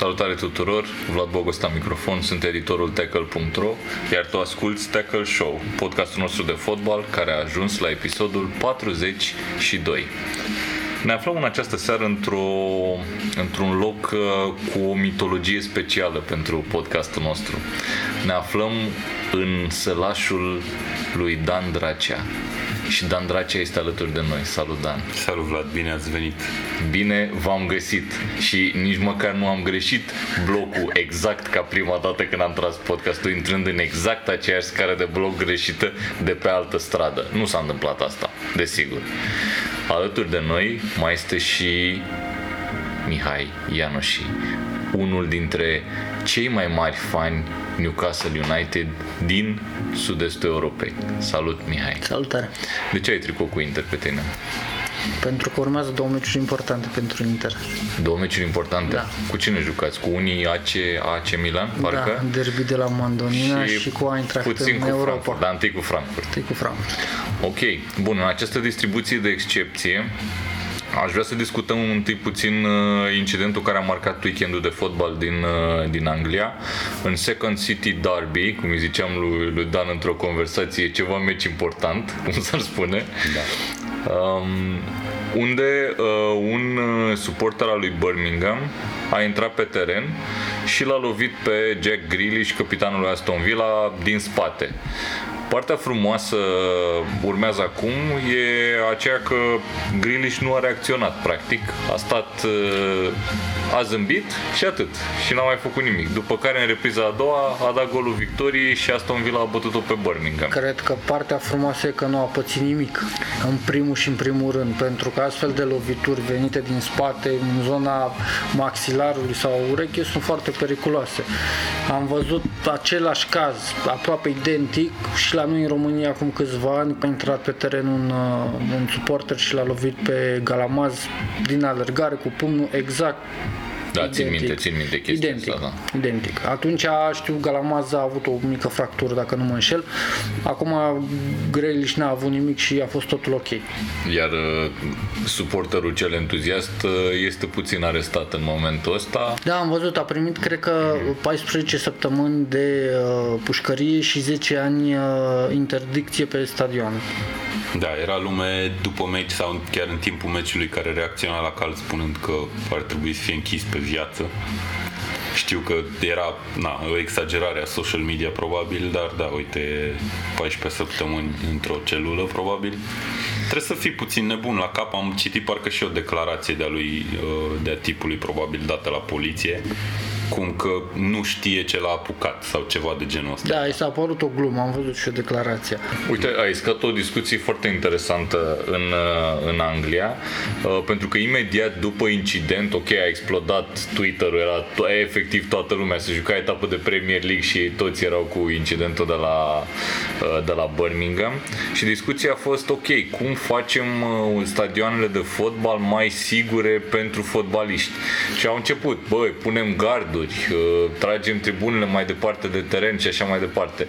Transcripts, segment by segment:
Salutare tuturor, Vlad Bogostan microfon, sunt editorul Tackle.ro, iar tu asculti Tackle Show, podcastul nostru de fotbal care a ajuns la episodul 42. Ne aflăm în această seară într-o, într-un loc uh, cu o mitologie specială pentru podcastul nostru. Ne aflăm în sălașul lui Dan Dracea. Și Dan Dracea este alături de noi. Salut, Dan! Salut, Vlad! Bine ați venit! Bine v-am găsit și nici măcar nu am greșit blocul exact ca prima dată când am tras podcastul, intrând în exact aceeași scară de bloc greșită de pe altă stradă. Nu s-a întâmplat asta, desigur. Alături de noi mai este și Mihai Ianoși, unul dintre cei mai mari fani Newcastle United din sud-estul Europei. Salut, Mihai! Salutare! De ce ai tricou cu Inter pe tine? Pentru că urmează două meciuri importante pentru Inter. Două meciuri importante? Da. Cu cine jucați? Cu unii AC, AC Milan, parcă? Da, derby de la Mandonina și, și cu Eintracht puțin în cu Europa. Frankfurt, dar întâi cu Frankfurt. Întâi cu Frankfurt. Ok, bun, în această distribuție de excepție, Aș vrea să discutăm întâi puțin uh, incidentul care a marcat weekendul de fotbal din, uh, din Anglia. În Second City Derby, cum îi ziceam lui, lui Dan într-o conversație, ceva meci important, cum s-ar spune. Da. Um, unde uh, un uh, suporter al lui Birmingham a intrat pe teren și l-a lovit pe Jack Grealish, capitanul lui Aston Villa, din spate. Partea frumoasă urmează acum e aceea că Grealish nu a reacționat practic, a stat, uh, a zâmbit și atât și n-a mai făcut nimic. După care în repriza a doua a dat golul victoriei și Aston Villa a bătut-o pe Birmingham. Cred că partea frumoasă e că nu a pățit nimic, în primul și în primul rând, pentru că astfel de lovituri venite din spate, în zona maxilarului sau ureche, sunt foarte periculoase. Am văzut același caz, aproape identic, și la noi în România acum câțiva ani, a intrat pe teren un, uh, un suporter și l-a lovit pe Galamaz din alergare cu pumnul exact Da, țin Identic. minte, țin minte chestia Identic, asta, da. identic. Atunci știu Galamaz a avut o mică fractură, dacă nu mă înșel. Acum Grealish n-a avut nimic și a fost totul ok. Iar uh, suporterul cel entuziast uh, este puțin arestat în momentul ăsta. Da, am văzut, a primit cred că 14 săptămâni de uh, pușcărie și 10 ani uh, interdicție pe stadion. Da, era lume după meci sau chiar în timpul meciului care reacționa la cal spunând că ar trebui să fie închis pe viață. Știu că era na, o exagerare a social media probabil, dar da, uite, 14 săptămâni într-o celulă probabil. Trebuie să fii puțin nebun la cap. Am citit parcă și o declarație de-a lui, uh, de-a tipului probabil dată la poliție, cum că nu știe ce l-a apucat sau ceva de genul ăsta. Da, i s-a părut o glumă, am văzut și o declarație. Uite, ai scăt o discuție foarte interesantă în, uh, în Anglia, uh, pentru că imediat după incident, ok, a explodat Twitter-ul, era to- efectiv toată lumea, se juca etapă de Premier League și ei toți erau cu incidentul de la, uh, de la Birmingham și discuția a fost, ok, cum facem uh, stadioanele de fotbal mai sigure pentru fotbaliști? Și au început, băi, punem garduri, uh, tragem tribunele mai departe de teren și așa mai departe.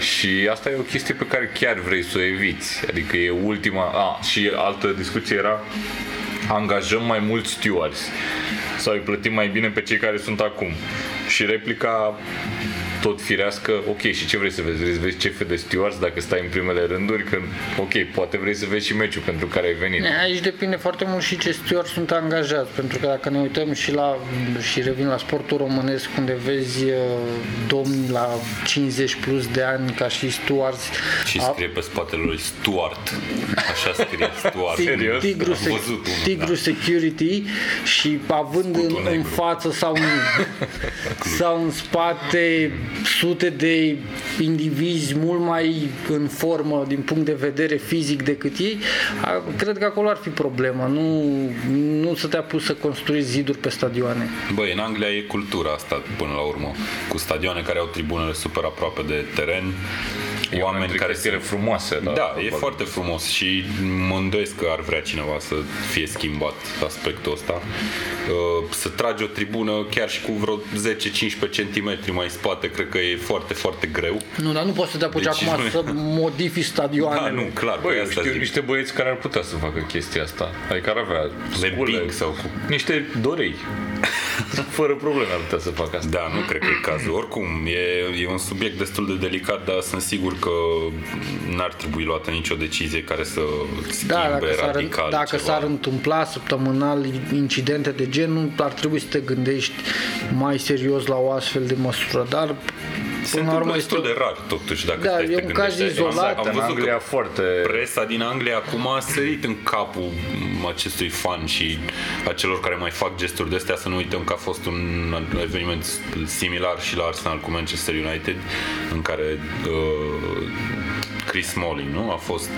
Și asta e o chestie pe care chiar vrei să o eviți. Adică e ultima... A, și altă discuție era angajăm mai mulți stewards sau îi plătim mai bine pe cei care sunt acum. Și replica tot firească, ok, și ce vrei să vezi? Vrei să vezi cefe de stewards dacă stai în primele rânduri? Că, ok, poate vrei să vezi și meciul pentru care ai venit. Aici depinde foarte mult și ce steward sunt angajați, pentru că dacă ne uităm și la și revin la sportul românesc, unde vezi uh, domni la 50 plus de ani ca și stewards, Și a- scrie pe spatele lui Stuart. Așa scrie Stuart. Serios? Tigru, Am sec- văzut unul, Tigru da. Security și având în, Scutul în negru. față sau în, sau în spate sute de indivizi mult mai în formă din punct de vedere fizic decât ei, a- cred că acolo ar fi problema. Nu, nu să te apuci să construiezi ziduri pe stadioane. Băi, în Anglia e cultura asta până la urmă, cu stadioane care au tribunele super aproape de teren, oameni care se... frumoase. Da, Da, e foarte frumos și mă îndoiesc că ar vrea cineva să fie schimbat aspectul ăsta. Uh, Să tragi o tribună chiar și cu vreo 10-15 cm mai spate, cred că e foarte, foarte greu. Nu, dar nu poți să te apuci Deci acum nu- să modifici stadioane. Da, nu, clar, Băi, pe eu asta știu zic. niște băieți care ar putea să facă chestia asta. Adică ar avea Le scule, bing sau cu... niște dorei. fără probleme ar putea să facă asta. Da, nu cred că e cazul. Oricum, e, e un subiect destul de delicat, dar sunt sigur că n-ar trebui luată nicio decizie care să schimbe Da, dacă, s-ar, radical dacă ceva. s-ar întâmpla săptămânal incidente de genul, ar trebui să te gândești mai serios la o astfel de măsură. Dar Se până la urmă întâmplă este... destul de rar, totuși, dacă Da, stai să e te un caz gândești. Adică izolat. Am în văzut Anglia că foarte... presa din Anglia acum a sărit în capul acestui fan și a celor care mai fac gesturi de astea să nu uităm că a fost un eveniment similar și la Arsenal cu Manchester United în care uh, Chris Smalling, nu? A fost,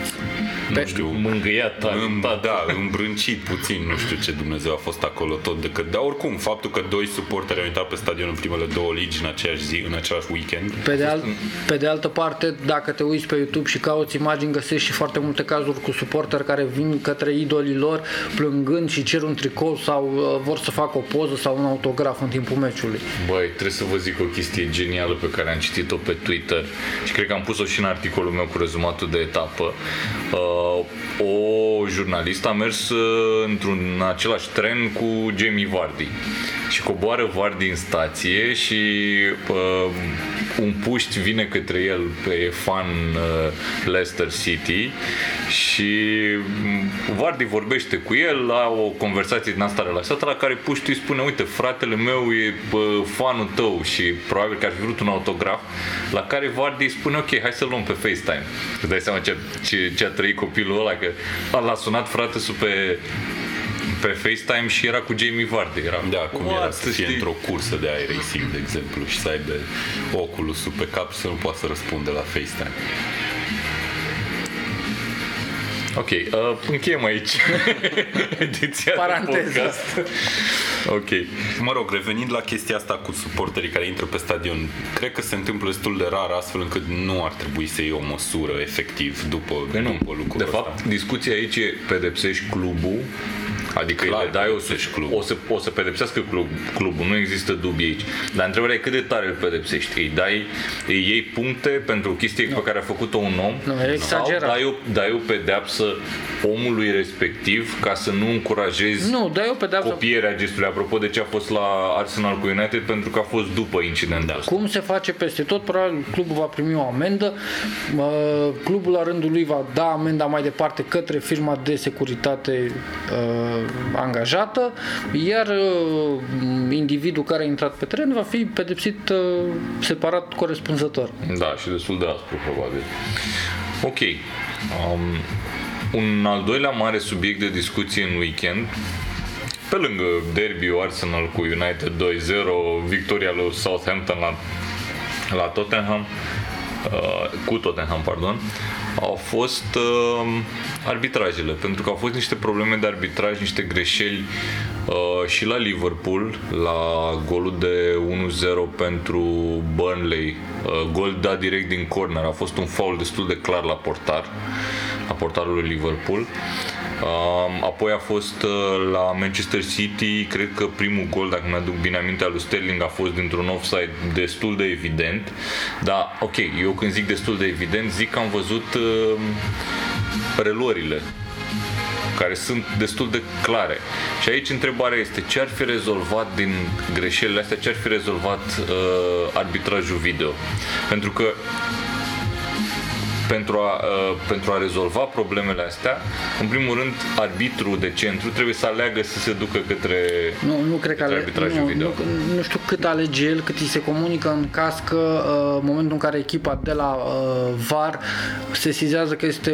nu Pe- știu, Mângâiat, În, talentat. da, îmbrâncit puțin, nu știu ce Dumnezeu a fost acolo tot decât. Dar oricum, faptul că doi suporteri au intrat pe stadion în primele două ligi în aceeași zi, în același weekend, Pe de, al, pe de altă parte, dacă te uiți pe YouTube și cauți imagini, găsești și foarte multe cazuri cu suporteri care vin către idolii lor plângând și cer un tricou sau uh, vor să facă o poză sau un autograf în timpul meciului. Băi, trebuie să vă zic o chestie genială pe care am citit-o pe Twitter și cred că am pus-o și în articolul meu cu rezumatul de etapă. Uh, o jurnalistă a mers uh, într-un același tren cu Jamie Vardy și coboară Vardy în stație și uh, un puști vine către el pe fan uh, Leicester City și mm, Vardy vorbește cu el, la o conversație din asta relaxată la care puștii îi spune uite fratele meu e bă, fanul tău și probabil că ar fi vrut un autograf la care Vardy îi spune ok, hai să luăm pe FaceTime. Îți dai seama ce, ce, ce a trăit copilul ăla că l-a sunat frate pe pe FaceTime și era cu Jamie Vardy. Era, da, cum What, era să fie știi? într-o cursă de iRacing, de exemplu, și să aibă Oculusul pe cap și să nu poată să răspundă la FaceTime. Ok, uh, încheiem aici ediția de Paranteză. podcast. Ok. Mă rog, revenind la chestia asta cu suporterii care intră pe stadion, cred că se întâmplă destul de rar astfel încât nu ar trebui să iei o măsură efectiv după, Păi nu, după lucrul de ăsta. fapt, discuția aici e pedepsești clubul, adică Clar îi le dai o să, pedepsești clubul. o să, o să pedepsească club, clubul, nu există dubii aici. Dar întrebarea e cât de tare îl pedepsești. Îi dai, îi iei puncte pentru o chestie pe care a făcut-o un om Nu, e sau exagerat. dai o, dai o pedeapsă omului respectiv ca să nu încurajezi Nu, dar eu pedeapsă copierea gestului, apropo de ce a fost la Arsenal cu United, pentru că a fost după incidentul ăsta. Cum se face peste tot, probabil clubul va primi o amendă, uh, clubul la rândul lui va da amenda mai departe către firma de securitate uh, angajată, iar uh, individul care a intrat pe teren va fi pedepsit uh, separat corespunzător. Da, și destul de aspru, probabil. Ok. Um, un al doilea mare subiect de discuție în weekend, pe lângă derby Arsenal cu United 2-0, victoria lui Southampton la, la Tottenham, uh, cu Tottenham, pardon, au fost uh, arbitrajele, pentru că au fost niște probleme de arbitraj, niște greșeli uh, și la Liverpool, la golul de 1-0 pentru Burnley, uh, gol dat direct din corner, a fost un foul destul de clar la portar, la portarul lui Liverpool. Um, apoi a fost uh, la Manchester City, cred că primul gol, dacă mi-aduc bine aminte, al lui Sterling a fost dintr-un offside destul de evident. Dar, ok, eu când zic destul de evident, zic că am văzut uh, preluările care sunt destul de clare. Și aici întrebarea este ce ar fi rezolvat din greșelile astea, ce ar fi rezolvat uh, arbitrajul video. Pentru că pentru a, uh, pentru a rezolva problemele astea, în primul rând, arbitrul de centru trebuie să aleagă să se ducă către Nu, nu cred că către ale, arbitrajul nu, video. nu, nu știu cât alege el, cât îi se comunică în caz că uh, în momentul în care echipa de la uh, VAR sesizează că este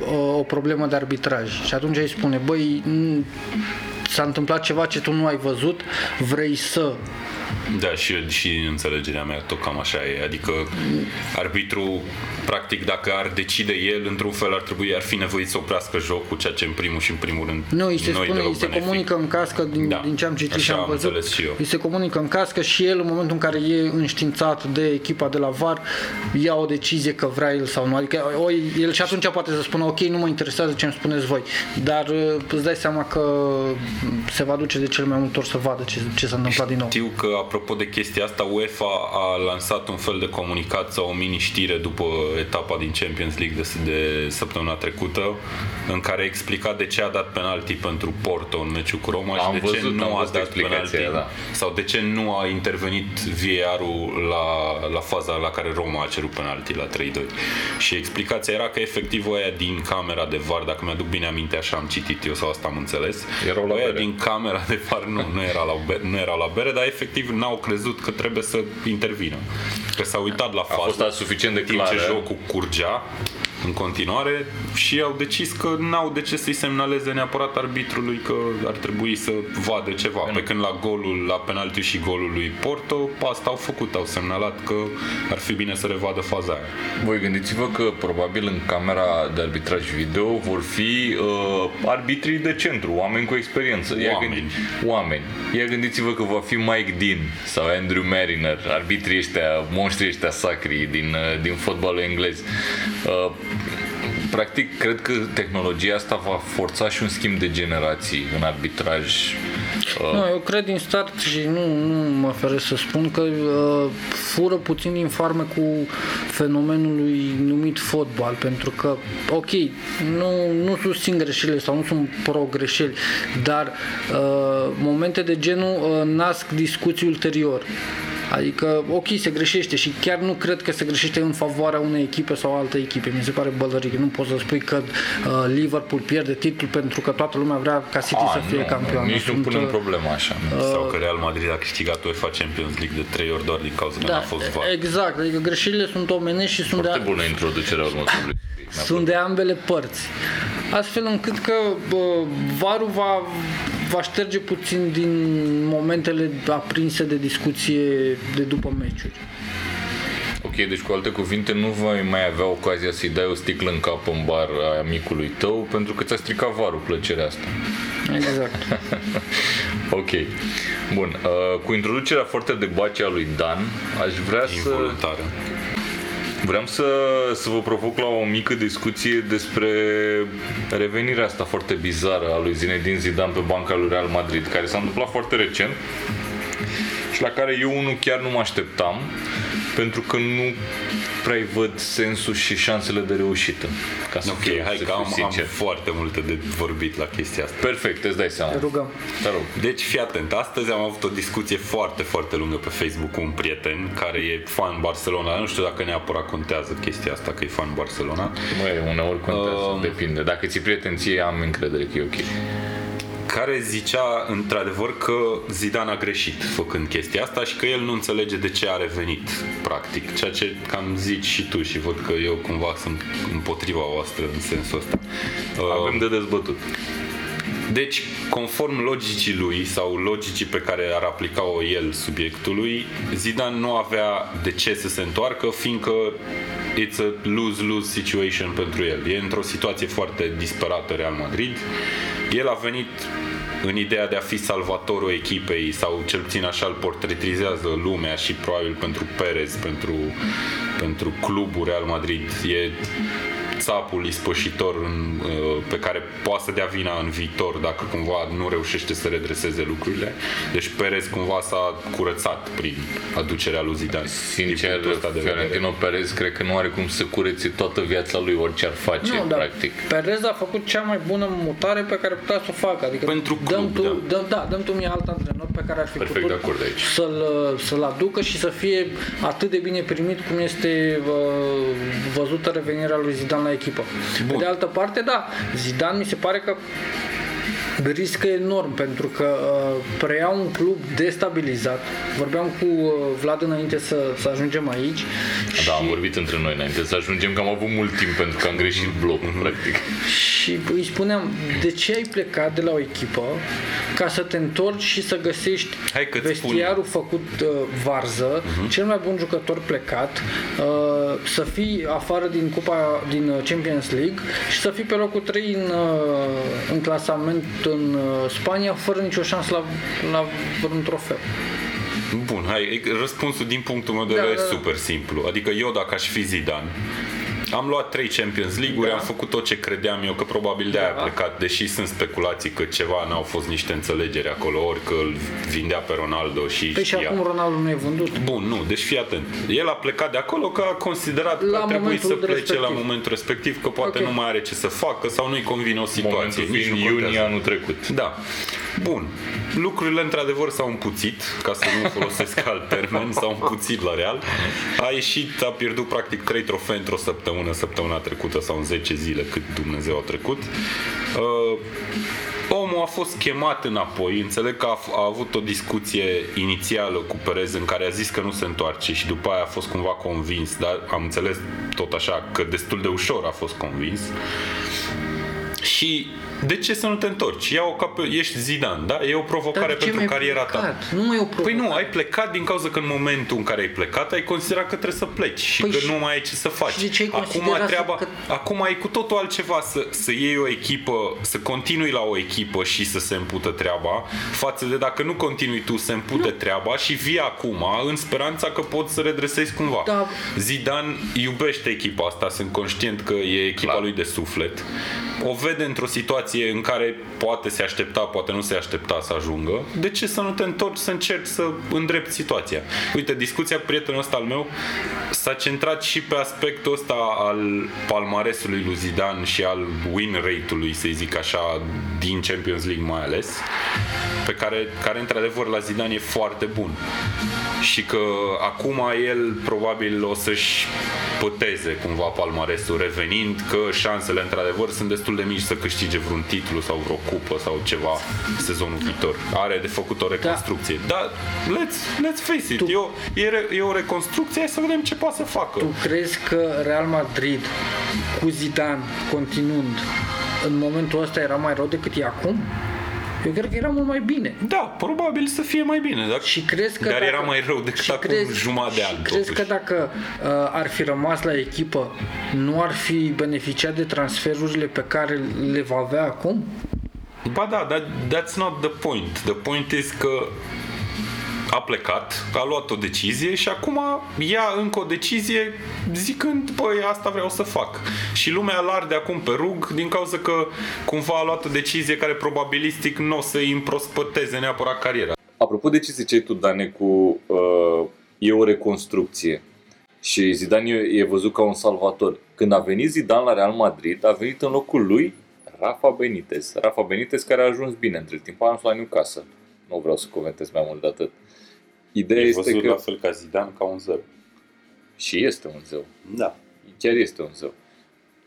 uh, o problemă de arbitraj și atunci îi spune, băi, n- s-a întâmplat ceva ce tu nu ai văzut, vrei să Da, și, și în înțelegerea mea tot cam așa e. Adică arbitru, practic, dacă ar decide el, într-un fel ar trebui, ar fi nevoit să oprească jocul, ceea ce în primul și în primul rând Nu, îi se noi spune, deloc îi se benefic. comunică în cască, din, Da, din ce am citit și așa am am văzut, înțeles și eu. îi se comunică în cască și el, în momentul în care e înștiințat de echipa de la VAR, ia o decizie că vrea el sau nu. Adică o, el și atunci poate să spună, ok, nu mă interesează ce îmi spuneți voi, dar uh, îți dai seama că se va duce de cel mai multe ori să vadă ce, ce s-a întâmplat din nou. Știu că a apropo de chestia asta, UEFA a lansat un fel de comunicat sau o mini-știre după etapa din Champions League de, de săptămâna trecută, în care explica de ce a dat penalti pentru Porto în meciul cu Roma Am și de ce văzut, am nu a văzut dat explicația, penalti da. sau de ce nu a intervenit VAR-ul la, la faza la care Roma a cerut penalti la 3-2. Și explicația era că efectiv aia din camera de VAR, dacă mi-aduc bine aminte, așa am citit eu sau asta am înțeles, Erau la aia bere. din camera de VAR nu, nu, era la bere, nu era la bere, dar efectiv n-au crezut că trebuie să intervină. Că s-au uitat la A fost fază suficient de în timp ce clară. jocul curgea în continuare și au decis că n-au de ce să-i semnaleze neapărat arbitrului că ar trebui să vadă ceva. Pe când la golul, la penalti și golul lui Porto, asta au făcut, au semnalat că ar fi bine să revadă faza aia. Voi gândiți-vă că probabil în camera de arbitraj video vor fi uh, arbitrii de centru, oameni cu experiență. Ia Oameni. Gândi, oameni. Ia gândiți-vă că va fi Mike Dean sau Andrew Mariner, arbitrii ăștia, monștrii ăștia sacri din, uh, din fotbalul englez. Uh, practic, cred că tehnologia asta va forța și un schimb de generații în arbitraj. Uh, Nu, eu cred din start și nu, nu mă feresc să spun că uh, fură puțin din farme cu fenomenului numit fotbal, pentru că, ok, nu, nu susțin greșelile sau nu sunt pro-greșeli, dar uh, momente de genul uh, nasc discuții ulterior. Adică, ok, se greșește și chiar nu cred că se greșește în favoarea unei echipe sau alte echipe. Mi se pare bălăric. Nu poți să spui că uh, Liverpool pierde titlul pentru că toată lumea vrea ca City a, să fie nu, campion. Nici nu Sunt, punem uh, problema așa. Sau că Real Madrid a câștigat UEFA Champions League de trei ori doar din cauza că Da, n-a fost VAR. exact, adică greșelile sunt omenești și sunt Foarte de, bună introducerea următorului. subiect. Mi-a sunt de ambele părți. Astfel încât că bă, varul va, va șterge puțin din momentele aprinse de discuție de după meciuri. Ok, deci cu alte cuvinte nu voi mai avea ocazia să-i dai o sticlă în cap în bar a amicului tău pentru că ți-a stricat varul plăcerea asta. Exact. Ok. Bun. Uh, cu introducerea foarte de bace a lui Dan, aș vrea să... Involuntară. Vreau să, să vă provoc la o mică discuție despre revenirea asta foarte bizară a lui Zinedine Zidane pe banca lui Real Madrid, care s-a întâmplat foarte recent și la care eu unul chiar nu mă așteptam, pentru că nu prea văd sensul și șansele de reușită. Ca să Ok, fiu, hai să că fiu am, am sincer. foarte multe de vorbit la chestia asta. Perfect, îți dai seama. Te rugăm. Te rog. Deci fii atent, astăzi am avut o discuție foarte, foarte lungă pe Facebook cu un prieten care e fan Barcelona. Nu știu dacă neapărat contează chestia asta că e fan Barcelona. Măi, uneori contează, Um, depinde. Dacă ți prietenție, am încredere că e ok. Care zicea într-adevăr că Zidane a greșit făcând chestia asta și că el nu înțelege de ce a revenit practic, ceea ce cam zici și tu și văd că eu cumva sunt împotriva voastră în sensul ăsta. Avem de dezbătut. Deci, conform logicii lui sau logicii pe care ar aplica-o el subiectului, Zidane nu avea de ce să se întoarcă, fiindcă it's a lose-lose situation pentru el. E într-o situație foarte disperată Real Madrid. El a venit în ideea de a fi salvatorul echipei sau cel puțin așa îl portretizează lumea și probabil pentru Perez, pentru, pentru clubul Real Madrid. E țapul ispășitor în, uh, pe care poate să dea vina în viitor dacă cumva nu reușește să redreseze lucrurile. Deci Perez cumva s-a curățat prin aducerea lui Zidane. din Sincer, punctul ăsta de vedere. Fiorentino Perez cred că nu are cum să curețe toată viața lui orice ar face, Nu, dar practic. Perez a făcut cea mai bună mutare pe care putea să o facă. Adică Pentru dăm club, tu, dăm, da, dăm tu mie alt antrenor pe care ar fi Perfect putut de acord aici. să-l, să-l aducă și să fie atât de bine primit cum este uh, văzută revenirea lui Zidane la echipă. Pe de altă parte, da, Zidane mi se pare că riscă enorm pentru că uh, preia un club destabilizat. Vorbeam cu uh, Vlad înainte să, să ajungem aici. Da, am vorbit între noi înainte să ajungem că am avut mult timp pentru că am greșit blocul, practic. Și îi spuneam, de ce ai plecat de la o echipă ca să te întorci și să găsești Hai că-ți vestiarul făcut uh, varză, cel mai bun jucător plecat, uh, să fii afară din Cupa din uh, Champions League și să fii pe locul 3 în, uh, în clasament în uh, Spania fără nicio șansă la, la vreun trofeu. Bun, hai, răspunsul din punctul meu de Da, vedere da, e da. super simplu. Adică eu dacă aș fi Zidane, am luat trei Champions League-uri, da. am făcut tot ce credeam eu că probabil de-aia Da. a plecat, deși sunt speculații că ceva n-au fost niște înțelegeri acolo, ori că îl vindea pe Ronaldo și Păi și știa. acum Ronaldo nu e vândut. Bun, nu, deci fii atent. El a plecat de acolo că a considerat că La a trebuit momentul să plece respectiv. la momentul respectiv, că poate Ok. nu mai are ce să facă sau nu-i convine o situație. Momentul Nici fiind nu contează. iunie anul trecut. Da. Bun. Lucrurile într-adevăr s-au împuțit, ca să nu folosesc alt termen, s-au împuțit la Real. A ieșit, a pierdut practic 3 trofee într-o săptămână, săptămâna trecută sau în 10 zile, cât Dumnezeu a trecut. Uh, Omul a fost chemat înapoi, înțeleg că a, f- a avut o discuție inițială cu Perez în care a zis că nu se întoarce și după aia a fost cumva convins, dar am înțeles tot așa că destul de ușor a fost convins. Și de ce să nu te întorci? Ia-o ca pe, ești Zidane, da? E o provocare Dar de ce pentru mi-ai cariera ta. plecat? Nu mai e o Păi provocare. nu, ai plecat din cauza că în momentul în care ai plecat ai considerat că trebuie să pleci și Păi că și- nu mai ai ce să faci. și de ce ai acum considerat treaba, că- acum ai cu totul altceva să, să iei o echipă, să continui la o echipă și să se împută treaba, față de dacă nu continui tu să împute treaba și vii acum în speranța că poți să redresezi cumva. Da. Zidane iubește echipa asta, sunt conștient că e echipa Clar. lui de suflet. O vede într-o situație în care poate se aștepta, poate nu se aștepta să ajungă. De ce să nu te întorci să încerci să îndrepti situația? Uite, discuția cu prietenul ăsta al meu s-a centrat și pe aspectul ăsta al palmaresului lui Zidane și al win rate-ului, să zic așa, din Champions League mai ales, pe care, care într-adevăr la Zidane e foarte bun și că acum el probabil o să-și păteze cumva palmaresul revenind că șansele într-adevăr sunt destul de mici să câștige vreun titlu sau vreo cupă sau ceva sezonul viitor. Are de făcut o reconstrucție. Dar let's, let's face it, Tu- e, o, e, re, e o reconstrucție, hai să vedem ce poate să facă. Tu crezi că Real Madrid cu Zidane continuând în momentul ăsta era mai rău decât e acum? Eu cred că era mult mai bine. Da, probabil să fie mai bine. Dar, Și crezi că dar dacă, era mai rău decât și acum jumătate de și an. crezi totuși. că dacă uh, ar fi rămas la echipă, nu ar fi beneficiat de transferurile pe care le va avea acum? Ba da, dar that's not the point. The point is că a plecat, a luat o decizie și acum ia încă o decizie zicând, băi, asta vreau să fac. Și lumea îl arde acum pe rug din cauza că cumva a luat o decizie care probabilistic nu o să-i împrospăteze neapărat cariera. Apropo de ce ziceai tu, Dane, cu uh, e o reconstrucție și Zidane e, e văzut ca un salvator. Când a venit Zidane la Real Madrid, a venit în locul lui Rafa Benitez. Rafa Benitez care a ajuns bine între timp, a ajuns la Newcastle. Nu vreau să comentez mai mult de atât. Ideea E este văzut că... la fel ca Zidane ca un zeu. Și este un zeu. Da. Chiar este un zeu.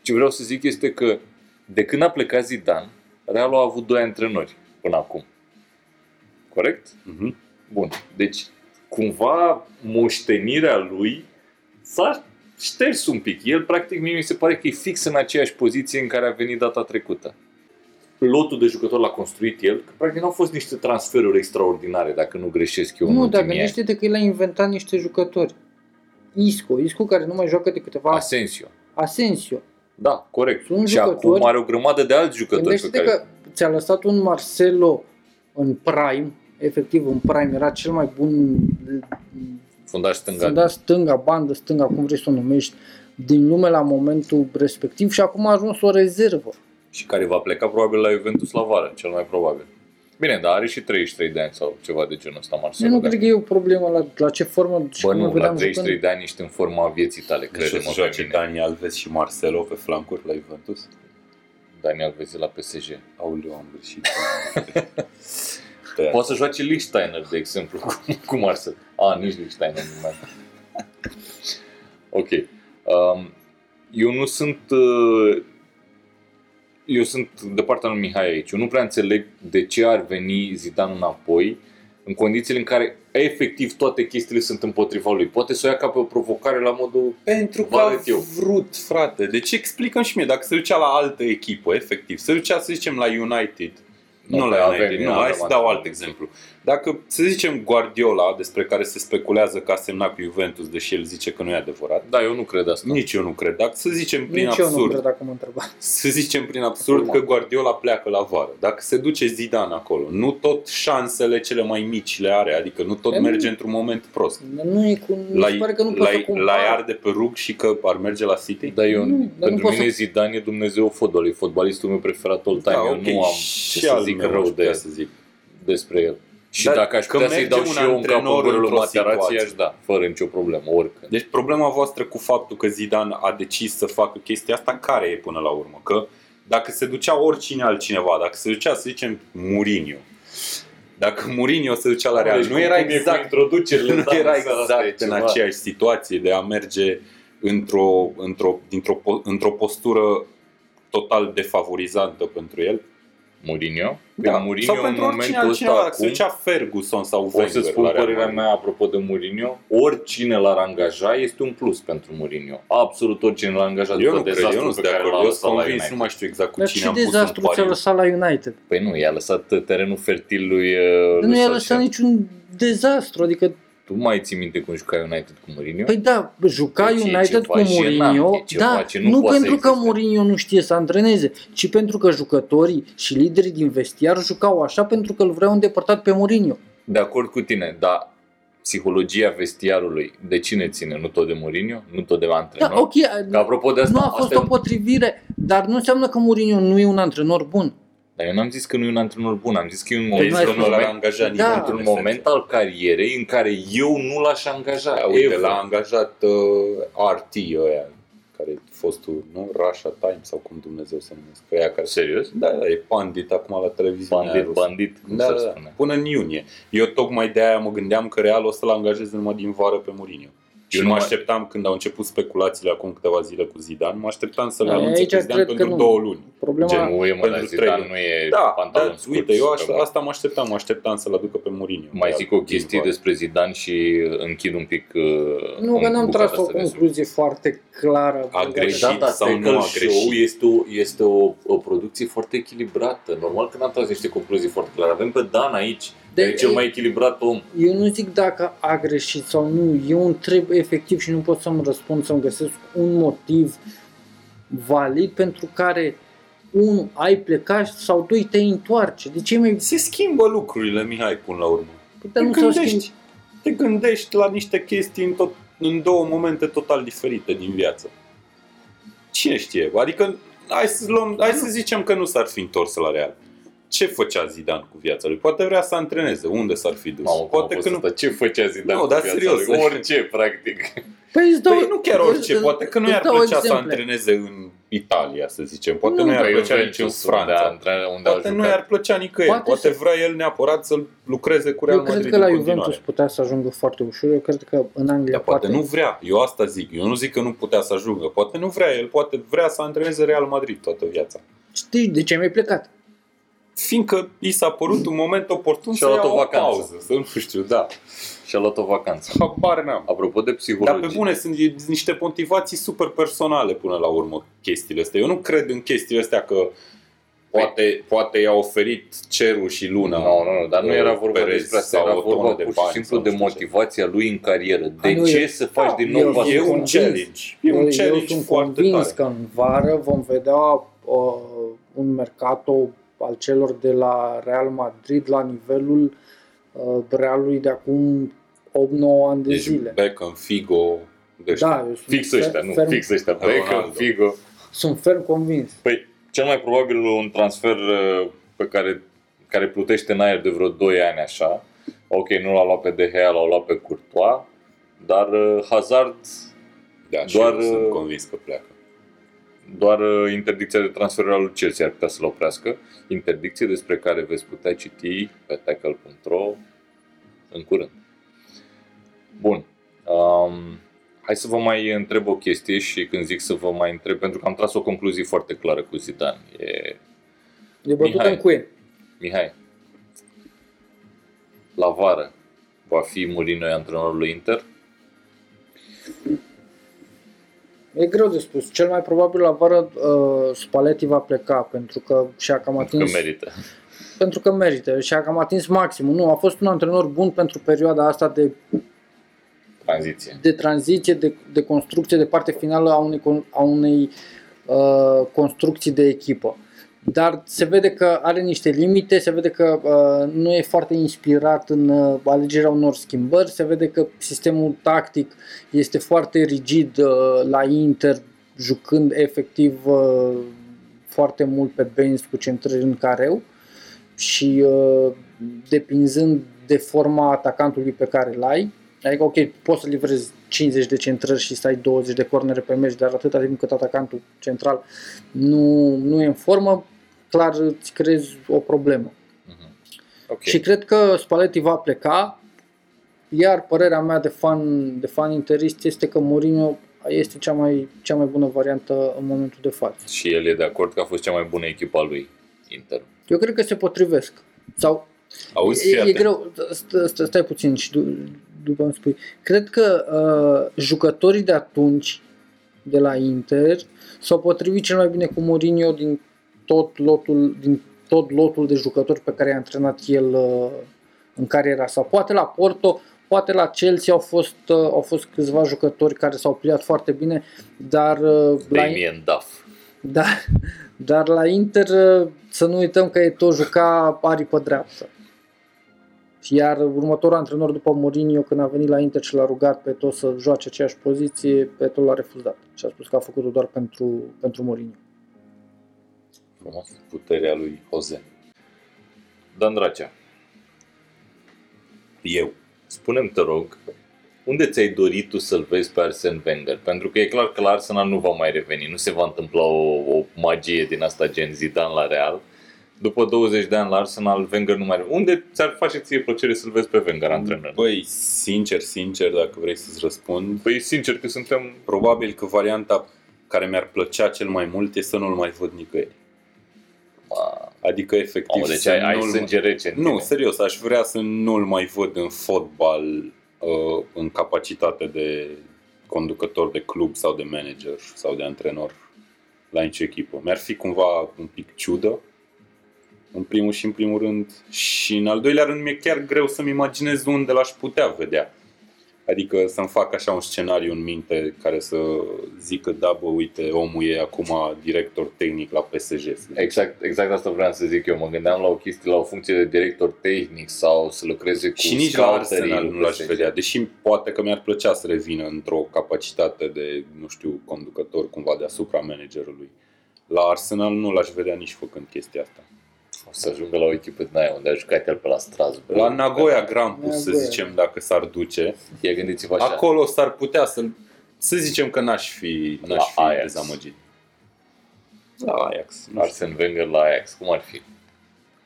Ce vreau să zic este că de când a plecat Zidane, Realul a avut doi antrenori până acum. Corect? Mhm. Bun. Deci, cumva, moștenirea lui s-a șters un pic. El, practic, mie mi se pare că e fix în aceeași poziție în care a venit data trecută. Lotul de jucători l-a construit el, că practic nu au fost niște transferuri extraordinare, dacă nu greșesc eu în nu, dar ultimii ani. gândește-te că el a inventat niște jucători. Isco, Isco care nu mai joacă de câteva Asensio. Asensio. Da, corect. Sunt și jucători- acum are o grămadă de alți jucători pe Gândește-te care... că ți-a lăsat un Marcelo în prime, efectiv în prime, era cel mai bun Fundaș stânga. fundat da stânga, bandă stânga, cum vrei să o numești, din lume la momentul respectiv și acum a ajuns o rezervă. Și care va pleca probabil la Juventus la vară, cel mai probabil. Bine, dar are și 33 de ani sau ceva de genul ăsta, Eu Marcelo. nu da. cred că e o problemă la, la ce formă și Bă, cum îl nu, la vedeam 33 jucând. de ani ești în forma vieții tale, Deci o crede-mă să pe joace mine. Dani Alves și Marcelo pe flancuri la Juventus? Daniel vezi la PSG. Aoleu, am greșit. Poate să joace Lichtsteiner, de exemplu, cu, cu Marcel. A, nici Lichtsteiner nu mai. Ok. Um, eu nu sunt... Uh, eu sunt de partea lui Mihai aici. Eu nu prea înțeleg de ce ar veni Zidane înapoi în condițiile în care efectiv toate chestiile sunt împotriva lui. Poate să o ia ca pe o provocare la modul Pentru că Vă a arăt eu. vrut, frate. Deci explicăm și mie, dacă se ducea la altă echipă, efectiv, se ducea, să zicem, la United, Nu Nu, la avem, United, nu, nu hai avem să dau asta. alt exemplu. Dacă, să zicem, Guardiola, despre care se speculează că a semnat cu Juventus, deși el zice că nu e adevărat, Da, eu nu cred asta. nici eu nu cred. Dacă să zicem prin Nici eu nu absurd, cred dacă mă întrebați. să zicem prin absurd Normal. că Guardiola pleacă la vară. Dacă se duce Zidane acolo, nu tot șansele cele mai mici le are, adică nu tot E, merge nu. într-un moment prost. Nu e cu... Mi se pare că nu poți să l-ai, compari. l-ai arde pe rug și că ar merge la City? Dar eu, Nu, dar nu pentru poți mine să- Zidane e Dumnezeu fotbalului, e fotbalistul meu preferat all time. Da, eu ok, nu am și ce să al zic meu, rău aș putea de, să zic. despre el. Și Dar dacă aș că putea să-i merge dau un și eu un cap antrenor în gură lui într-o Materazzi, situație. aș da, fără nicio problemă, oricând. Deci problema voastră cu faptul că Zidane a decis să facă chestia asta, care e până la urmă? Că dacă se ducea oricine altcineva, dacă se ducea, să zicem, Mourinho, dacă Mourinho se ducea la Real, Deci nu cum- era cum e cu exact, introducerile, nu da, era în seara asta e exact în ceva. aceeași situație de a merge într-o, într-o, dintr-o, po- într-o postură total defavorizantă pentru el. Mourinho? Da, Că Mourinho sau pentru în oricine momentul altcineva, ăsta dacă se acum, ducea Ferguson sau o Wenger să spun la Real părerea Madrid. mea apropo de Mourinho, oricine l-ar angaja este un plus pentru Mourinho. Absolut oricine l-ar angaja Eu după nu cred, eu dezastrul nu pe sunt de care acord. l-a Eu lăsat sunt la convins, United. nu mai știu exact cu Dar cine ce am pus în dezastru ți-a pariu. lăsat la United? Păi nu, i-a lăsat terenul fertil lui, uh, Dar lui nu i-a Solskjaer. lăsat niciun dezastru, adică Tu mai ții minte cum juca United cu Mourinho? Păi da, juca Deci e United ceva cu jenant, Mourinho, e ceva da, ce nu nu poate să pentru că existe. Mourinho nu știe să antreneze, ci pentru că jucătorii și liderii din vestiar jucau așa pentru că îl vreau îndepărtat pe Mourinho. De acord cu tine, dar psihologia vestiarului, de cine ține? Nu tot de Mourinho? Nu tot de antrenor? Da, ok, Că apropo de asta, nu a fost asta o potrivire, dar nu înseamnă că Mourinho nu e un antrenor bun. Dar eu n-am zis că nu e un antrenor bun, am zis că e un Păi moment, nu ai că spus- nu l-ar moment, angaja Da. nimeni. într-un în moment esență. al carierei în care eu nu l-aș angaja. Da, uite, ever. l-a angajat uh, RT ăia, care e fostul, nu? Russia Times sau cum Dumnezeu se numesc. Ăia care... Serios? Da, da, e pandit acum la televiziune. Bandit, rusă. bandit, cum Da, se da, da. spune. Până în iunie. Eu tocmai de aia mă gândeam că Real o să-l angajeze numai din vară pe Mourinho. Eu Și nu mă mai- așteptam când au început speculațiile acum câteva zile cu Zidane, mă așteptam să le Da, anunțe aici pe Zidane cred că pentru nu. două luni. Problema, Gen, nu e mă, pentru la trei Zidane luni. nu e Da, pantalon da, scurt. uite, eu că- asta, asta mă așteptam, mă așteptam să-l aducă pe Mourinho. Mai zic o Din chestie vară. despre Zidane și închid un pic uh, nu că în n-am bucata tras o asta de concluzie foarte clară. A greșit. Da, da, sau Tackle nu a Show greșit. este, o, este o, o producție foarte echilibrată. Normal că n-am tras niște concluzii foarte clare. Avem pe Dan aici, De- de, e cel mai echilibrat om. Eu nu zic dacă a greșit sau nu, eu întreb efectiv și nu pot să-mi răspund, să-mi găsesc un motiv valid pentru care unu, ai plecat sau doi, te întoarce. De ce mai... Se schimbă lucrurile, Mihai, până la urmă. Păi, Te dar nu s-au schimbat. gândești, te gândești la niște chestii în, tot, în două momente total diferite din viață. Cine știe? Adică, hai să, luăm, hai să zicem că nu s-ar fi întors la Real. Ce făcea Zidane cu viața lui? Poate vrea să antreneze. Unde s-ar fi dus? Mamă, cum Poate a fost că nu. asta? Ce făcea Zidane Nu, cu dar viața serios. lui? Orice, practic. Păi, îți dau, Păi nu chiar orice, îți- poate că nu îți i-ar dau plăcea să exemple. antreneze în Italia, să zicem. Poate Nu, nu, i-ar Pe plăcea nici în Juventus, unde a, Franța. antrenat- unde a Poate nu jucat. i-ar plăcea nicăieri. Poate Poate, să- vrea el neapărat să lucreze cu Real Eu cred Madrid că la în Juventus continuare. putea să ajungă foarte ușor. Eu cred că în Anglia Dar poate nu vrea. Eu asta zic. Eu nu zic că nu putea să ajungă. Poate nu vrea el. Poate vrea să antreneze Real Madrid toată viața. Știi de ce mi-ai plecat? Fiindcă i s-a părut un moment oportun Și-a să luat ia o o vacanță. pauză. Să nu știu, da. Și-a luat o vacanță. Habar n-am. Apropo de Dar psihologie. pe bune, sunt niște motivații super personale până la urmă chestiile astea. Eu nu cred în chestiile astea că poate, poate i-a oferit cerul și luna. Nu, nu, nu, dar nu era vorba Perez despre asta, sau era o tonă vorba de pur și bani simplu sau de nu știu ce. motivația lui în carieră. De A, nu, ce e- să faci da, din eu nou sunt E pasul? un convins. challenge. E un eu, challenge eu sunt foarte convins tare. că în vară vom vedea uh, un mercato al celor de la Real Madrid la nivelul uh, Realului de acum 8-9 ani de Deci zile. Beckham, Figo, deci Da, eu sunt Fix fer- ăștia, nu, ferm, fix ăștia. Beckham, Ronaldo. Figo. Sunt ferm convins. Păi, cel mai probabil un transfer uh, pe care, care plutește în aer de vreo 2 ani așa. Ok, nu l-a luat pe De Gea, l-a luat pe Courtois, dar uh, Hazard, da, și Doar, eu sunt uh, convins că pleacă. Doar uh, interdicția de transfer al lui Chelsea ar putea să-l oprească. Interdicție despre care veți putea citi pe tackle.ro în curând. Bun. Um, hai să vă mai întreb o chestie și când zic să vă mai întreb, pentru că am tras o concluzie foarte clară cu Zidane. E E bătută Mihai. în cuie. Mihai, la vară va fi Mourinho antrenorul lui Inter? E greu de spus. Cel mai probabil la vară uh, Spalletti va pleca pentru că și-a cam Că atins merită. pentru că merită și a cam atins maximul. Nu, a fost un antrenor bun pentru perioada asta de, Tranziție. de tranziție, de, de construcție, de parte finală a unei, con- a unei uh, construcții de echipă. Dar se vede că are niște limite, se vede că uh, nu e foarte inspirat în uh, alegerea unor schimbări, se vede că sistemul tactic este foarte rigid uh, la Inter, jucând efectiv uh, foarte mult pe bench cu centrări în careu și uh, depinzând de forma atacantului pe care îl ai. Adică, ok, poți să livrezi 50 de centrări și să ai 20 de cornere pe meci, dar atâta timp cât atacantul central nu, nu e în formă, clar îți creezi o problemă. Ok. Și cred că Spalletti va pleca, iar părerea mea de fan, de fan interist este că Mourinho este cea mai, cea mai bună variantă în momentul de față. Și el e de acord că a fost cea mai bună echipă a lui, Inter. Eu cred că se potrivesc. Sau Auzi, fii e, e atent. greu, stă, stă, stai puțin și du, după îmi spui. Cred că uh, jucătorii de atunci, de la Inter, s-au potrivit cel mai bine cu Mourinho din tot lotul, din tot lotul de jucători pe care i-a antrenat el uh, în cariera sa. Poate la Porto, poate la Chelsea au fost, uh, au fost câțiva jucători care s-au pliat foarte bine, dar uh, la, Damien Duff. da, dar la Inter uh, să nu uităm că e tot juca aripă dreaptă. Iar următorul antrenor după Mourinho, când a venit la Inter și l-a rugat pe tot să joace aceeași poziție, pe tot l-a refuzat. Și a spus că a făcut-o doar pentru, pentru Mourinho. Frumos. Puterea lui Jose. Dan Dracea, Eu. spune-mi, te rog, unde ți-ai dorit tu să-l vezi pe Arsene Wenger? Pentru că e clar că la Arsenal nu va mai reveni, nu se va întâmpla o, o magie din asta gen Zidane la Real. După 20 de ani la Arsenal, Wenger nu mai reveni. Unde ți-ar face ție plăcere să-l vezi pe Wenger antrenor? Băi, sincer, sincer, dacă vrei să-ți răspund, Păi sincer că suntem... probabil că varianta care mi-ar plăcea cel mai mult e să nu-l mai văd nicăieri. Ma, Adică, efectiv, Mamă, deci să ai, ai nu-l sânge rece în Nu, tine. serios, aș vrea să nu-l mai văd în fotbal uh, în capacitate de conducător de club sau de manager sau de antrenor la nicio echipă. Mi-ar fi cumva un pic ciudă, în primul și în primul rând, și în al doilea rând mi-e chiar greu să-mi imaginez unde l-aș putea vedea. Adică să-mi fac așa un scenariu în minte care să zică, da, bă, uite, omul e acum director tehnic la PSG. să zic. Exact, exact asta vreau să zic eu. Mă gândeam la o chestie, la o funcție de director tehnic sau să lucreze cu Și nici la scouterii Arsenal lui nu l-aș PSG. vedea, deși poate că mi-ar plăcea să revină într-o capacitate de, nu știu, conducător cumva deasupra managerului. La Arsenal nu l-aș vedea nici făcând chestia asta. O să ajungă la o echipă din aia unde a jucat el pe la Strasbourg. La Nagoya Grampus, să Nagoya. zicem, dacă s-ar duce, Ia gândiți-vă așa. acolo s-ar putea să să zicem că n-aș fi, n-aș La fi Ajax. dezamăgit. La Ajax. Nu știu. Arsene Wenger la Ajax. Cum ar fi?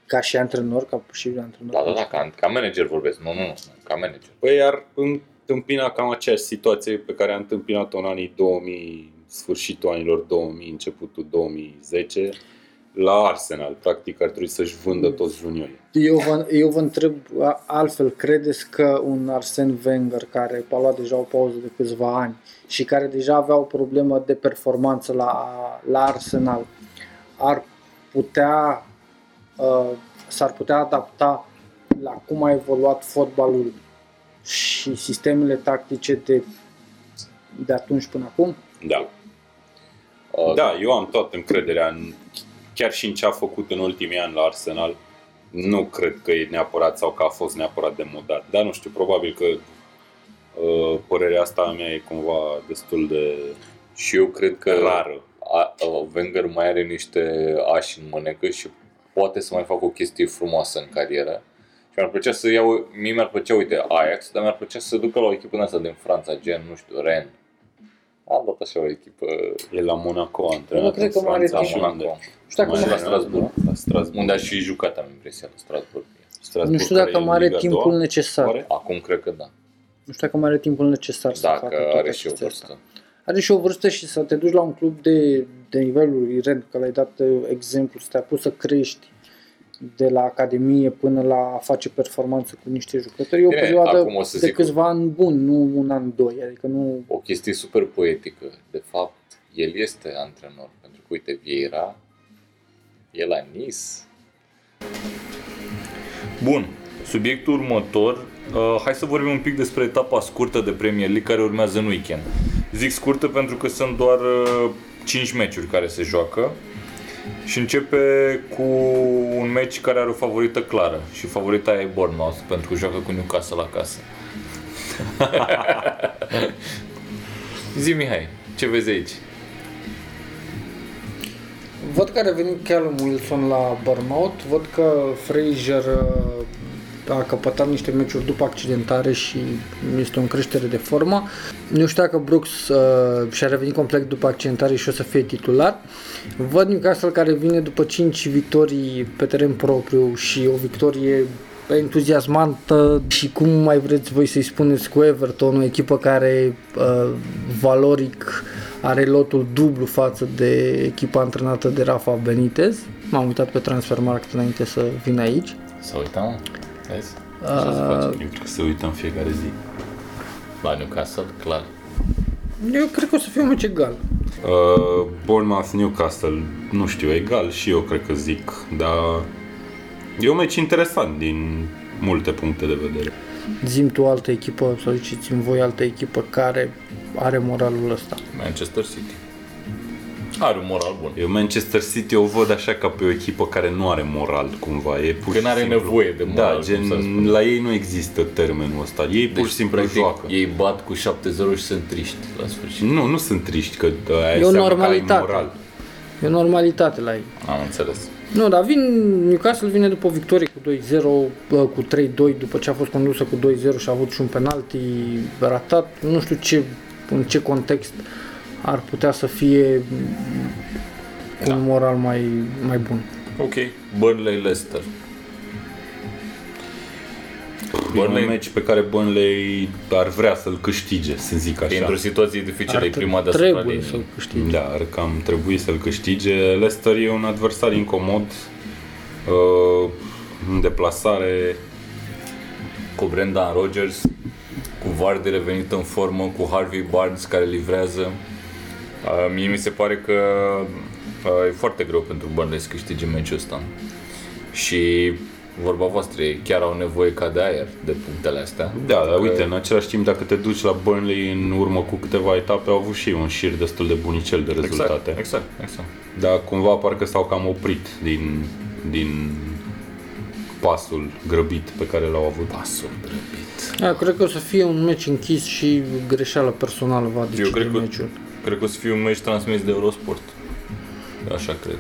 Ca și antrenor, ca și antrenor. Da, da, da, ca, ca manager vorbesc. Nu, nu, nu, ca manager. Păi ar întâmpina cam aceeași situație pe care a întâmpinat-o în anii 2000, sfârșitul anilor 2000, începutul 2010, la Arsenal. Practic ar trebui să-și vândă toți juniorii. Eu vă, eu vă întreb a- altfel, credeți că un Arsene Wenger care a luat deja o pauză de câțiva ani și care deja avea o problemă de performanță la, la Arsenal ar putea uh, s-ar putea adapta la cum a evoluat fotbalul și sistemele tactice de, de atunci până acum? Da. Uh, Da, eu am toată încrederea în, chiar și în ce a făcut în ultimii ani la Arsenal. Nu cred că e neapărat sau că a fost neapărat demodat. Dar nu știu, probabil că uh, părerea asta a mea e cumva destul de Și eu cred că rară. a, a, Wenger mai are niște ași în mânecă și poate să mai facă o chestie frumoasă în carieră. Și mi-ar plăcea să iau, mie mi-ar plăcea, uite, Ajax, dar mi-ar plăcea să ducă la o echipă din asta din Franța, gen, nu știu, Rennes. Am dat așa o echipă E la Monaco Eu antrenat nu cred în că mai are Franța la și timp. unde? Monaco, Nu știu Mai dacă la are, Strasbourg. nu? La Strasbourg. unde aș fi jucat, am impresia, la Strasbourg. Strasbourg nu știu care dacă e mai are Liga a timpul doua? necesar. Oare? Acum cred că da. Nu știu dacă mai are timpul necesar să facă Dacă toate are și o acestea. vârstă. Are și o vârstă și să te duci la un club de, de nivelul lui Ren, că l-ai dat uh, exemplu, să te apuci să crești de la academie până la a face performanță cu niște jucători. E o Bine, perioadă acum o să de zic- câțiva ani buni, nu un an, doi. Adică nu... O chestie super poetică. De fapt, el este antrenor. Pentru că, uite, Vieira, e la Nice, Bun, subiectul următor, uh, hai să vorbim un pic despre etapa scurtă de Premier League care urmează în weekend. Zic scurtă pentru că sunt doar uh, 5 meciuri care se joacă și începe cu un meci care are o favorită clară și favorita e Bournemouth pentru că joacă cu Newcastle la casă. Zi Mihai, ce vezi aici? Văd că a revenit Callum Wilson la Bournemouth, văd că Fraser uh, a căpătat niște meciuri după accidentare și este o creștere de formă. Nu știu dacă Brooks uh, și-a revenit complet după accidentare și o să fie titular. Văd Newcastle care vine după 5 victorii pe teren propriu și o victorie entuziasmantă și cum mai vreți voi să-i spuneți cu Everton, o echipă care uh, valoric are lotul dublu față de echipa antrenată de Rafa Benitez. M-am uitat pe Transfermarkt înainte să vin aici. Să uităm? Vezi? Uh, Eu cred că se uită în fiecare zi. La Newcastle, clar. eu cred că o să fie un meci egal. Uh, Bournemouth Newcastle, nu știu, egal și eu cred că zic, dar e un meci interesant din multe puncte de vedere. Zim tu altă echipă, sau ziceți-mi voi altă echipă care are moralul ăsta. Manchester City. Are un moral bun. Eu Manchester City o văd așa ca pe o echipă care nu are moral cumva. E pur Că și n-are simplu. nevoie de moral, Da, cum gen, s-ar spune. la ei nu există termenul ăsta. Ei pur și simplu practic, joacă. Ei bat cu 7-0 și sunt triști la sfârșit. Nu, nu sunt triști, că da, aia E o înseamnă că ai normalitate. moral. E o normalitate la ei. Am înțeles. Nu, dar vin, Newcastle vine după o victorie cu 2-0, bă, cu 3-2, după ce a fost condusă cu 2-0 și a avut și un penalti ratat. Nu știu ce, în ce context ar putea să fie cu Da. un moral mai, mai bun. Ok. Burnley Leicester. E un Burnley- meci pe care Burnley ar vrea să-l câștige, să zic E așa. într-o situație dificilă, Ar e prima deasupra trebuie liniei. să câștige. Da, ar cam trebui să-l câștige. Leicester e un adversar incomod. Uh, în deplasare Cu Brendan Rodgers, cu Vardy revenit în formă, cu Harvey Barnes care livrează. Uh, mie mi se pare că uh, e foarte greu pentru Burnley să câștige meciul ăsta. Și vorba voastră, ei chiar au nevoie ca de aer de punctele astea. Da, dar Că- uite, în același timp, dacă te duci la Burnley în urmă cu câteva etape, au avut și ei un șir destul de bunicel de rezultate. Exact, exact, exact. Dar cumva parcă s-au cam oprit din, din pasul grăbit pe care l-au avut. Pasul grăbit. Da, cred că o să fie un meci închis și greșeală personală va decide cred că- meciul. Cred că o să fie un meci transmis de Eurosport. Așa cred.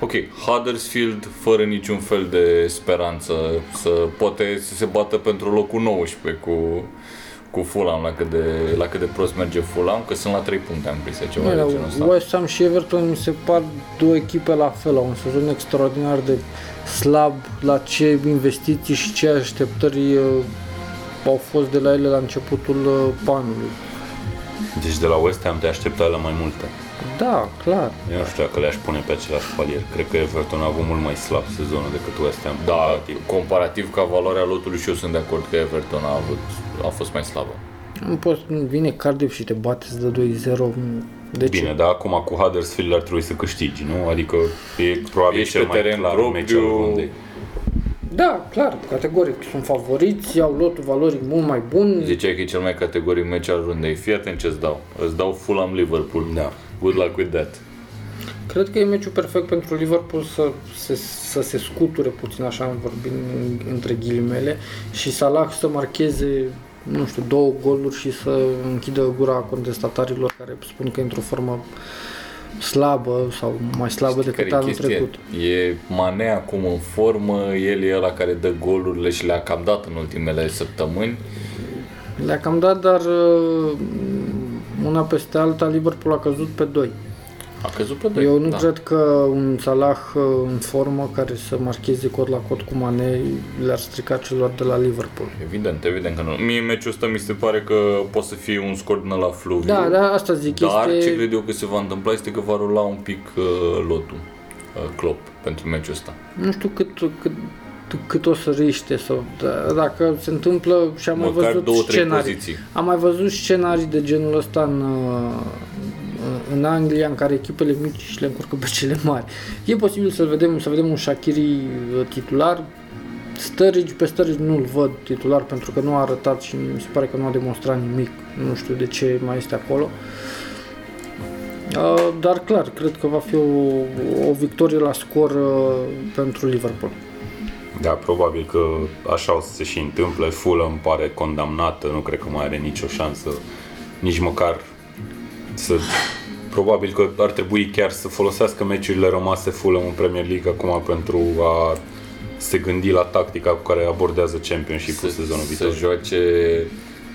Ok, Huddersfield fără niciun fel de speranță să poate să se bată pentru locul 19 cu, cu Fulham la cât, de, la cât de prost merge Fulham, că sunt la 3 puncte am impresia ceva Băi, de la genul ăsta. West Ham și Everton mi se par două echipe la fel, au un sezon extraordinar de slab, la ce investiții și ce așteptări uh, au fost de la ele la începutul uh, anului. Deci de la West Ham te așteptai la mai multe. Da, clar. Eu nu știu dacă le-aș pune pe același palier. Cred că Everton a avut mult mai slab sezonul decât West Ham. Da, comparativ. comparativ ca valoarea lotului și eu sunt de acord că Everton a, avut, a fost mai slabă. Nu poți, vine Cardiff și te bate, îți dă 2-0. De ce? Bine, dar acum cu Huddersfield ar trebui să câștigi, nu? Adică e probabil Ești cel pe mai teren clar propriu. meci al rundei. Da, clar, categoric. Sunt favoriți, au lotul valoric mult mai bun. Ziceai că e cel mai categoric meci al rundei. Fii atent ce-ți dau. Îți dau Fulham-Liverpool. Da. Good luck with that. Cred că e meciul perfect pentru Liverpool să se, să se scuture puțin, așa vorbind între ghilimele, și Salah să marcheze, nu știu, două goluri și să închidă gura contestatarilor care spun că e într-o formă slabă sau mai slabă Care decât e anul chestia? trecut. E Mane acum în formă, el e ăla care dă golurile și le-a cam dat în ultimele săptămâni. Le-a cam dat, dar uh, una peste alta Liverpool a căzut pe doi. A căzut pe doi. Eu nu da. cred că un Salah uh, în formă care să marcheze cot la cot cu Mane le-ar strica celor de la Liverpool. Evident, evident că nu. Mie meciul ăsta mi se pare că poate să fie un scor din la fluviu. Da, da, asta zic, Dar este... ce cred eu că se va întâmpla este că va rula un pic uh, lotul. Uh, Klopp pentru meciul ăsta. Nu știu cât, cât, cât o să riște sau da, dacă se întâmplă și am mai Măcar văzut două, trei scenarii. poziții. Am mai văzut scenarii de genul ăsta în, uh, în Anglia în care echipele mici le încurcă pe cele mari. E posibil să vedem, să vedem un Shakiri uh, titular, Sturridge, pe Sturridge nu-l văd titular pentru că nu a arătat și mi se pare că nu a demonstrat nimic. Nu știu de ce mai este acolo. Uh, dar clar, cred că va fi o, o victorie la scor uh, pentru Liverpool. Da, probabil că așa o să se și întâmple. Fulham pare condamnată, nu cred că mai are nicio șansă, nici măcar să... Probabil că ar trebui chiar să folosească meciurile rămase Fulham în Premier League acum pentru a se gândi la tactica cu care abordează Championship-ul sezonul viitor. Să joace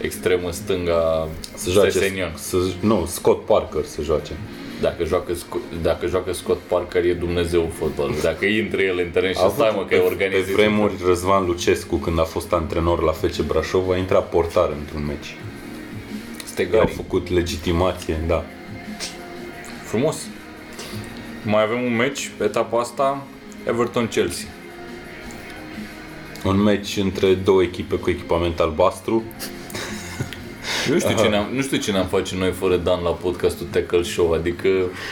extremă stânga Să joace, Sesenion. să, nu, Scott Parker să joace. Dacă joacă, Sco- dacă joacă Scott Parker e Dumnezeu în fotbal. Dacă intră el în teren și A stai avut mă că pe, organizezi. pe vremuri Răzvan Lucescu, când a fost antrenor la FC Brașov, a intrat portar într-un meci. I-au Stegari. făcut legitimație, da. Frumos. Mai avem un meci pe etapa asta, Everton-Chelsea. Un meci între două echipe cu echipament albastru. Nu știu, ce ne-am, nu știu ce ne-am face noi fără Dan la podcastul Tackle Show, adică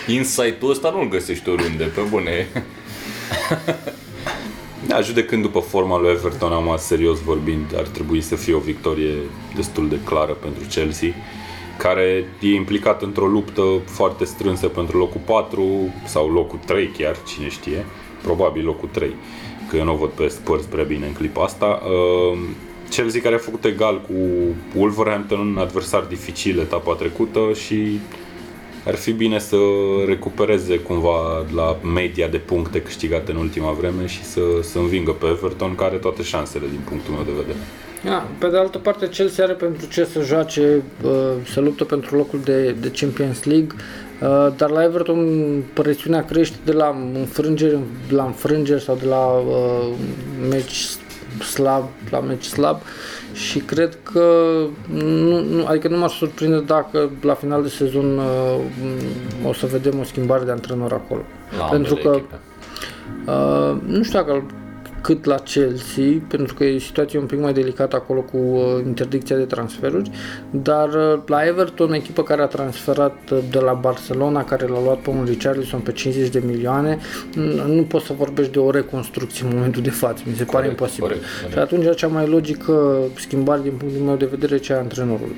insight-ul ăsta nu-l găsești oriunde, pe bune. Da, judecând după forma lui Everton, am serios vorbind, ar trebui să fie o victorie destul de clară pentru Chelsea, care e implicat într-o luptă foarte strânsă pentru locul 4 sau locul 3 chiar, cine știe, probabil locul 3, că eu nu o văd pe Spurs prea bine în clipa asta. Uh, Chelsea care a făcut egal cu Wolverhampton, un adversar dificil etapa trecută și ar fi bine să recupereze cumva la media de puncte câștigate în ultima vreme și să, să învingă pe Everton, care are toate șansele din punctul meu de vedere. Da, pe de altă parte, Chelsea are pentru ce să joace, uh, să luptă pentru locul de, de Champions League, uh, dar la Everton presiunea crește de la înfrângeri la înfrângeri sau de la uh, meci slab la meci slab și cred că nu, nu, adică nu m-aș surprinde dacă la final de sezon uh, o să vedem o schimbare de antrenor acolo. La pentru ambele că echipe. Uh, nu știu dacă cât la Chelsea, pentru că e situația un pic mai delicată acolo cu uh, interdicția de transferuri, dar uh, la Everton, echipă care a transferat uh, de la Barcelona, care l-a luat pe un Richarlison pe 50 de milioane, n- nu poți să vorbești de o reconstrucție în momentul de față, mi se pare Corect, imposibil. corect, corect. Și atunci cea mai logică schimbare din punctul meu de vedere e cea a antrenorului.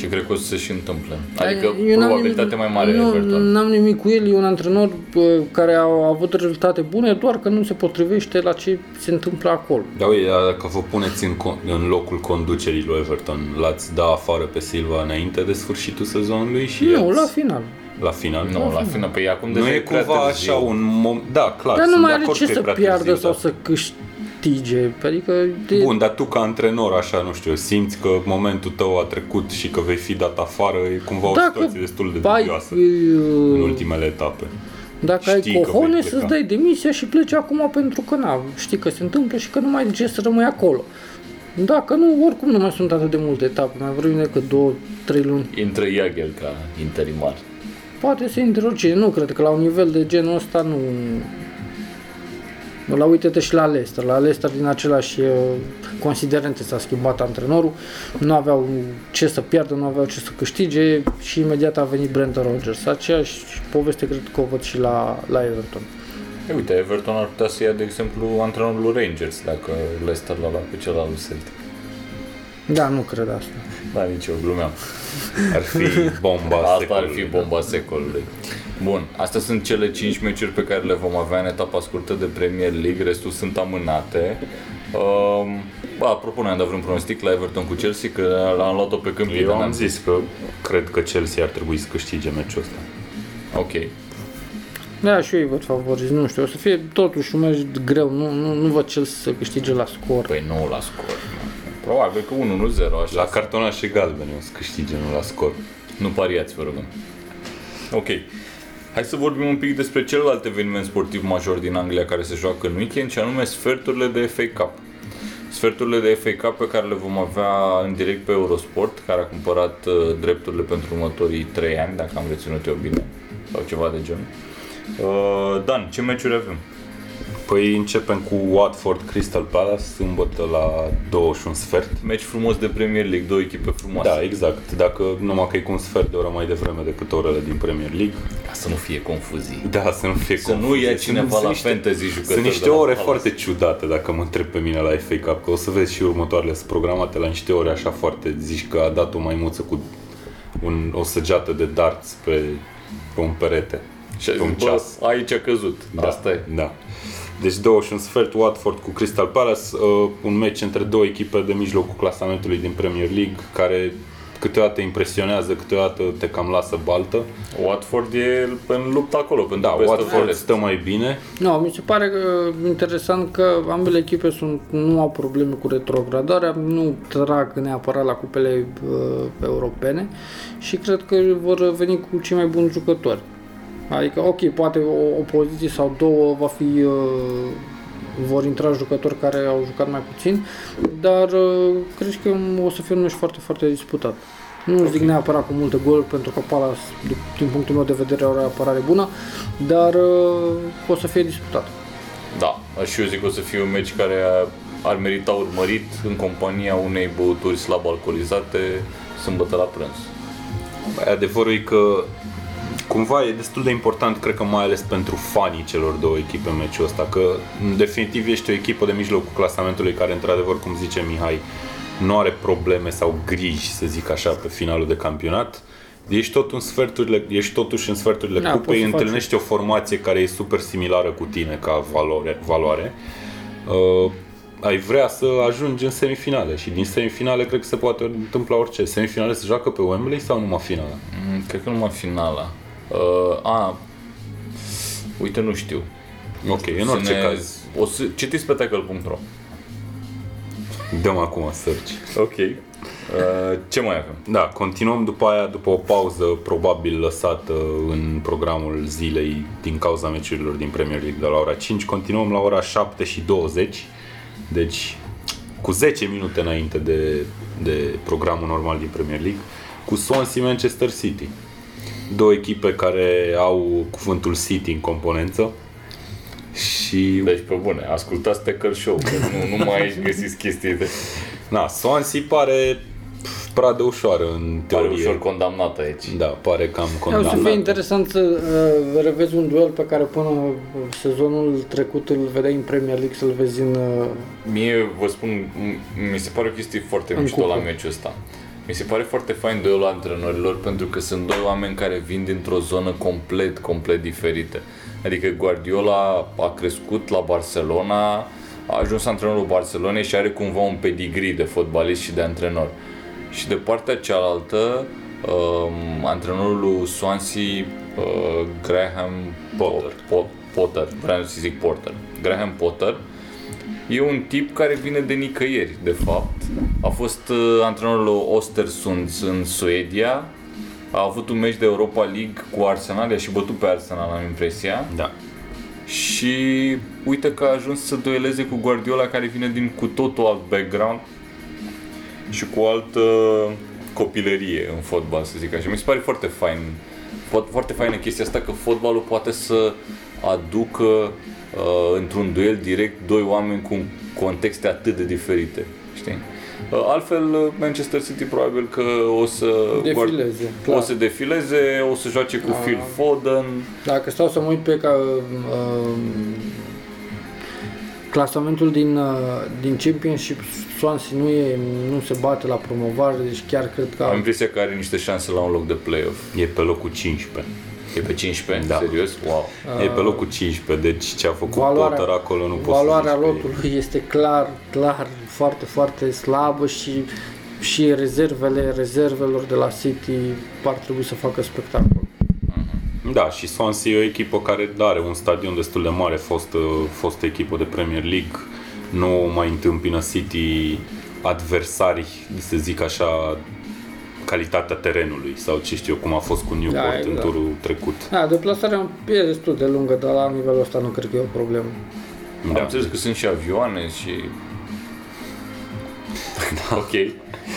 Și cred că o să se și întâmple. Adică Eu n-am probabilitate nimic- mai mare nu, Everton. N-am nimic cu el, e un antrenor bă, care a avut rezultate bune, doar că nu se potrivește la ce se întâmplă acolo. Dar uite, dacă vă puneți în, con- în locul conducerii lui Everton, l-ați da afară pe Silva înainte de sfârșitul sezonului și Nu, i-ați- la final. la final? Nu, la final, pe acum Nu deja e prea cumva târziu. așa un mom... Da, clar, Dar sunt nu mai de are acord ce că e să prea piardă târziu, sau dar- să câștige. Adică de... Bun, dar tu ca antrenor, așa, nu știu, simți că momentul tău a trecut și că vei fi dat afară, e cumva o Dacă situație destul de ai, dubioasă uh, în ultimele etape. Dacă Știi ai că cohone vei să-ți pleca. dai demisia și pleci acum pentru că na, știi că se întâmplă și că nu mai ai de ce să rămâi acolo. Dacă nu, oricum nu mai sunt atât de multe etape, mai vorbim decât două, trei luni. Intră Iagel ca interimar. Poate să intre oricine, nu cred că la un nivel de genul ăsta nu... La uite-te și la Leicester. La Leicester din același uh, considerente s-a schimbat antrenorul, nu aveau ce să piardă, nu aveau ce să câștige și imediat a venit Brendan Rodgers. Aceeași poveste cred că o văd și la, la Everton. E, uite, Everton ar putea să ia, de exemplu, antrenorul lui Rangers, dacă Leicester l-a luat pe celălalt lui Celtic. Da, nu cred asta. Da, nici eu glumeam. Ar fi bomba Asta ar secolului, fi da. bomba secolului. Bun, astea sunt cele 5 meciuri pe care le vom avea în etapa scurtă de Premier League, restul sunt amânate. Um, ba, apropo, ne-am dat vreun pronostic la Everton cu Chelsea, că l-am luat-o pe câmpii, Eu dar am n-am zis că cred că Chelsea ar trebui să câștige meciul ăsta. Ok. Da, și eu îi văd favoriți, nu știu, o să fie totuși un meci greu, nu, nu, nu văd cel să câștige la scor. Păi nu la scor. nu. Probabil că 1-1-0, așa. La cartonașe galbene o să câștige, nu la scor. Nu pariați, vă rugăm. Ok. Hai să vorbim un pic despre celălalt eveniment sportiv major din Anglia care se joacă în weekend, și anume sferturile de FA Cup. Sferturile de FA Cup pe care le vom avea în direct pe Eurosport, care a cumpărat uh, drepturile pentru următorii 3 ani, dacă am reținut eu bine, sau ceva de genul. Uh, Dan, ce meciuri avem? Păi începem cu Watford Crystal Palace, sâmbătă la 21 sfert. Meci frumos de Premier League, două echipe frumoase. Da, exact. Dacă numai că e cu un sfert de oră mai devreme decât orele din Premier League. Ca să nu fie confuzii. Da, să nu fie Să nu ia cineva la fantasy jucători Sunt niște de la ore Palace. foarte ciudate dacă mă întreb pe mine la FA Cup, că o să vezi și următoarele sunt programate la niște ore așa foarte, zici că a dat o maimuță cu un, o săgeată de darts pe, pe un perete. Și a pe un zis, bă, ceas. aici a căzut. Da. Asta e. Da. Deci 21 sfert, Watford cu Crystal Palace, uh, un meci între două echipe de mijlocul clasamentului din Premier League, care câteodată impresionează, câteodată te cam lasă baltă. Watford e în luptă acolo pentru Da, Best of Watford West. stă mai bine. Nu, mi se pare că, interesant că ambele echipe sunt, nu au probleme cu retrogradarea, nu trag neapărat la cupele uh, europene și cred că vor veni cu cei mai buni jucători. Adică, ok, poate o, o poziție sau două va fi uh, vor intra jucători care au jucat mai puțin, dar uh, cred că o să fie un meci foarte, foarte disputat. Nu okay. zic neapărat cu multe goluri, pentru că Palace, din punctul meu de vedere, are o apărare bună, dar uh, o să fie disputat. Da, și eu zic că o să fie un meci care ar merita urmărit în compania unei băuturi slab alcoolizate sâmbătă la prânz. Băi, Adevărul e că cumva e destul de important, cred că mai ales pentru fanii celor două echipe meciul ăsta, că în definitiv ești o echipă de mijlocul clasamentului care, într-adevăr, cum zice Mihai, nu are probleme sau griji, să zic așa, pe finalul de campionat. Ești, tot în sferturile, ești totuși în sferturile Da, cupei, poți să faci- întâlnești o formație care e super similară cu tine ca valoare. valoare. Uh, ai vrea să ajungi în semifinale și din semifinale cred că se poate întâmpla orice. Semifinale se joacă pe Wembley sau numai finala? Mm, Cred că numai finala. Uh, a, uite, nu știu. Ok, în Să orice ne- caz. O să citiți pe tackle.ro Dăm acum search. Ok. Uh, ce mai avem? Da, continuăm după aia, după o pauză probabil lăsată în programul zilei din cauza meciurilor din Premier League de la ora 5. Continuăm la ora 7 și 20, deci cu 10 minute înainte de, de programul normal din Premier League, cu Swansea Manchester City. Două echipe care au cuvântul City în componență și Deci, pe bune, ascultați Tackle Show, că nu, nu mai găsiți chestii de... na, Swansea pare pf, pradă ușoară în Pare teorie. ușor condamnat aici. Da, pare cam O să condamnat. fie interesant să uh, revezi un duel pe care până sezonul trecut îl vedeai în Premier League, să-l vezi în... Uh, Mie, vă spun, m- mi se pare o chestie foarte În mișto cupă. la meciul ăsta. Mi se pare foarte fain duelul antrenorilor pentru că sunt doi oameni care vin dintr-o zonă complet, complet diferită. Adică Guardiola a crescut la Barcelona, a ajuns antrenorul Barcelonei și are cumva un pedigree de fotbalist și de antrenor. Și de partea cealaltă, um, antrenorul lui Swansea, uh, Graham Potter. Potter, Potter, vreau să zic Porter, Graham Potter, E un tip care vine de nicăieri, de fapt. A fost uh, antrenorul Ostersund în Suedia. A avut un meci de Europa League cu Arsenal, i-a și bătut pe Arsenal, am impresia. Da. Și uite că a ajuns să dueleze cu Guardiola care vine din cu totul alt background și cu altă copilărie în fotbal, să zic așa. Mi se pare foarte fain. Fo- Foarte faină chestia asta că fotbalul poate să aducă uh, într-un duel direct doi oameni cu contexte atât de diferite. Știi? Uh, Altfel, uh, Manchester City probabil că o să Defileze, o clar. să defileze, o să joace cu Phil Foden. Dacă stau să mă uit pe ca, uh, clasamentul din, uh, din Championship, Swansea nu, e, nu se bate la promovare, deci chiar cred că Am impresia că are niște șanse la un loc de play-off. E pe locul 15. E pe 15, Da. serios? Wow. E pe locul 15, deci ce a făcut valoarea, Potter acolo nu poți valoarea să zici că e- lotului este clar, clar, foarte, foarte slabă și și rezervele rezervelor de la City ar trebui să facă spectacol. Da, și Swansea e o echipă care are un stadion destul de mare, fost, fost echipă de Premier League, nu mai întâmpină City adversari, să zic așa, calitatea terenului sau ce știu eu, cum a fost cu Newport Da, în exact. turul trecut. Da, deplasarea e destul de lungă, dar la nivelul ăsta nu cred că e o problemă. Am Da. înțeles că sunt și avioane și... Ok.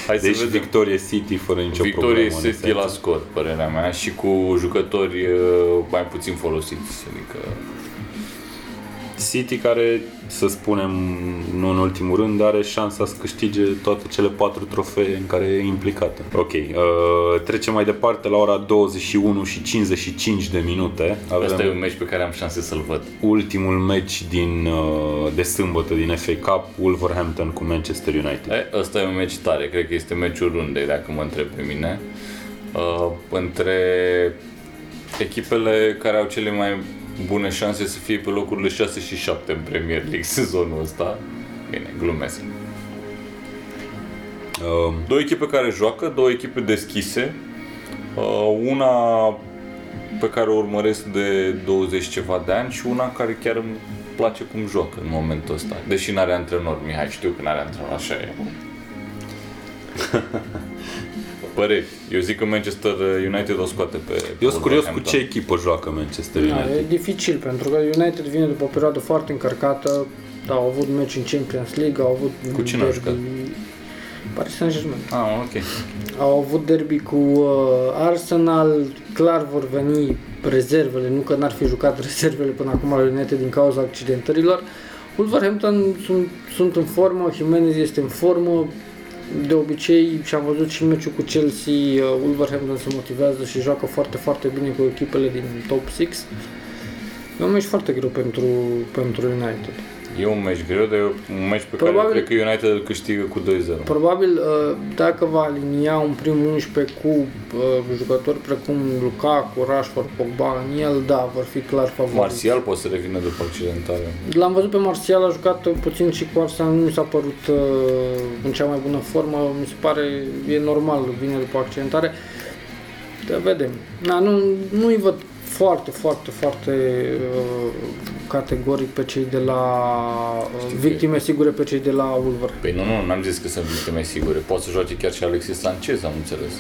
Hai Deci să vedem. victorie City fără nicio Victorie problemă. în City la esență. scor, părerea mea, și cu jucători uh, mai puțin folosiți. Adică City care, să spunem, nu în ultimul rând, are șansa să câștige toate cele patru trofee în care e implicată. Ok, uh, trecem mai departe la ora 21 și 55 de minute. Avem Asta e un meci pe care am șanse să-l văd. Ultimul meci din, uh, de sâmbătă din FA Cup, Wolverhampton cu Manchester United. E, ăsta e un meci tare, cred că este meciul rundei, dacă mă întreb pe mine. Uh, între echipele care au cele mai bune șanse să fie pe locurile 6 și 7 în Premier League sezonul ăsta. Bine, glumesc. Um. Două echipe care joacă, două echipe deschise. Uh, una pe care o urmăresc de 20 ceva de ani și una care chiar îmi place cum joacă în momentul ăsta. Deși n-are antrenor, Mihai, știu că n-are antrenor, așa e. păreri. Eu zic că Manchester United o scoate pe Eu sunt curios cu ce echipă joacă Manchester da, United. Da, e dificil, pentru că United vine după o perioadă foarte încărcată. Da, au avut meci în Champions League, au avut cu cine derby... Paris Saint-Germain. Ah, ok. Au avut derby cu uh, Arsenal, clar vor veni rezervele, nu că n-ar fi jucat rezervele până acum la United din cauza accidentărilor. Wolverhampton sunt, sunt în formă, Jimenez este în formă, de obicei și am văzut și meciul cu Chelsea, uh, Wolverhampton se motivează și joacă foarte, foarte bine cu echipele din top 6. E un meci foarte greu pentru, pentru United. E un meci greu, dar e un meci pe probabil, care cred că United îl câștigă cu 2-0. Probabil uh, dacă va alinia un prim 11 cu uh, jucători precum Lukaku, Rashford, Pogba în el, da, vor fi clar favorit. Martial poate să revină după accidentare. L-am văzut pe Martial, a jucat puțin și cu Arsenal, nu mi s-a părut uh, în cea mai bună formă, mi se pare, e normal, vine după accidentare. Da, vedem. Na, nu, nu-i văd foarte, foarte, foarte uh, categoric pe cei de la uh, victime sigure pe cei de la Wolver. Păi nu, nu, n-am zis că sunt victime sigure. Poate să joace chiar și Alexis Sanchez, am înțeles.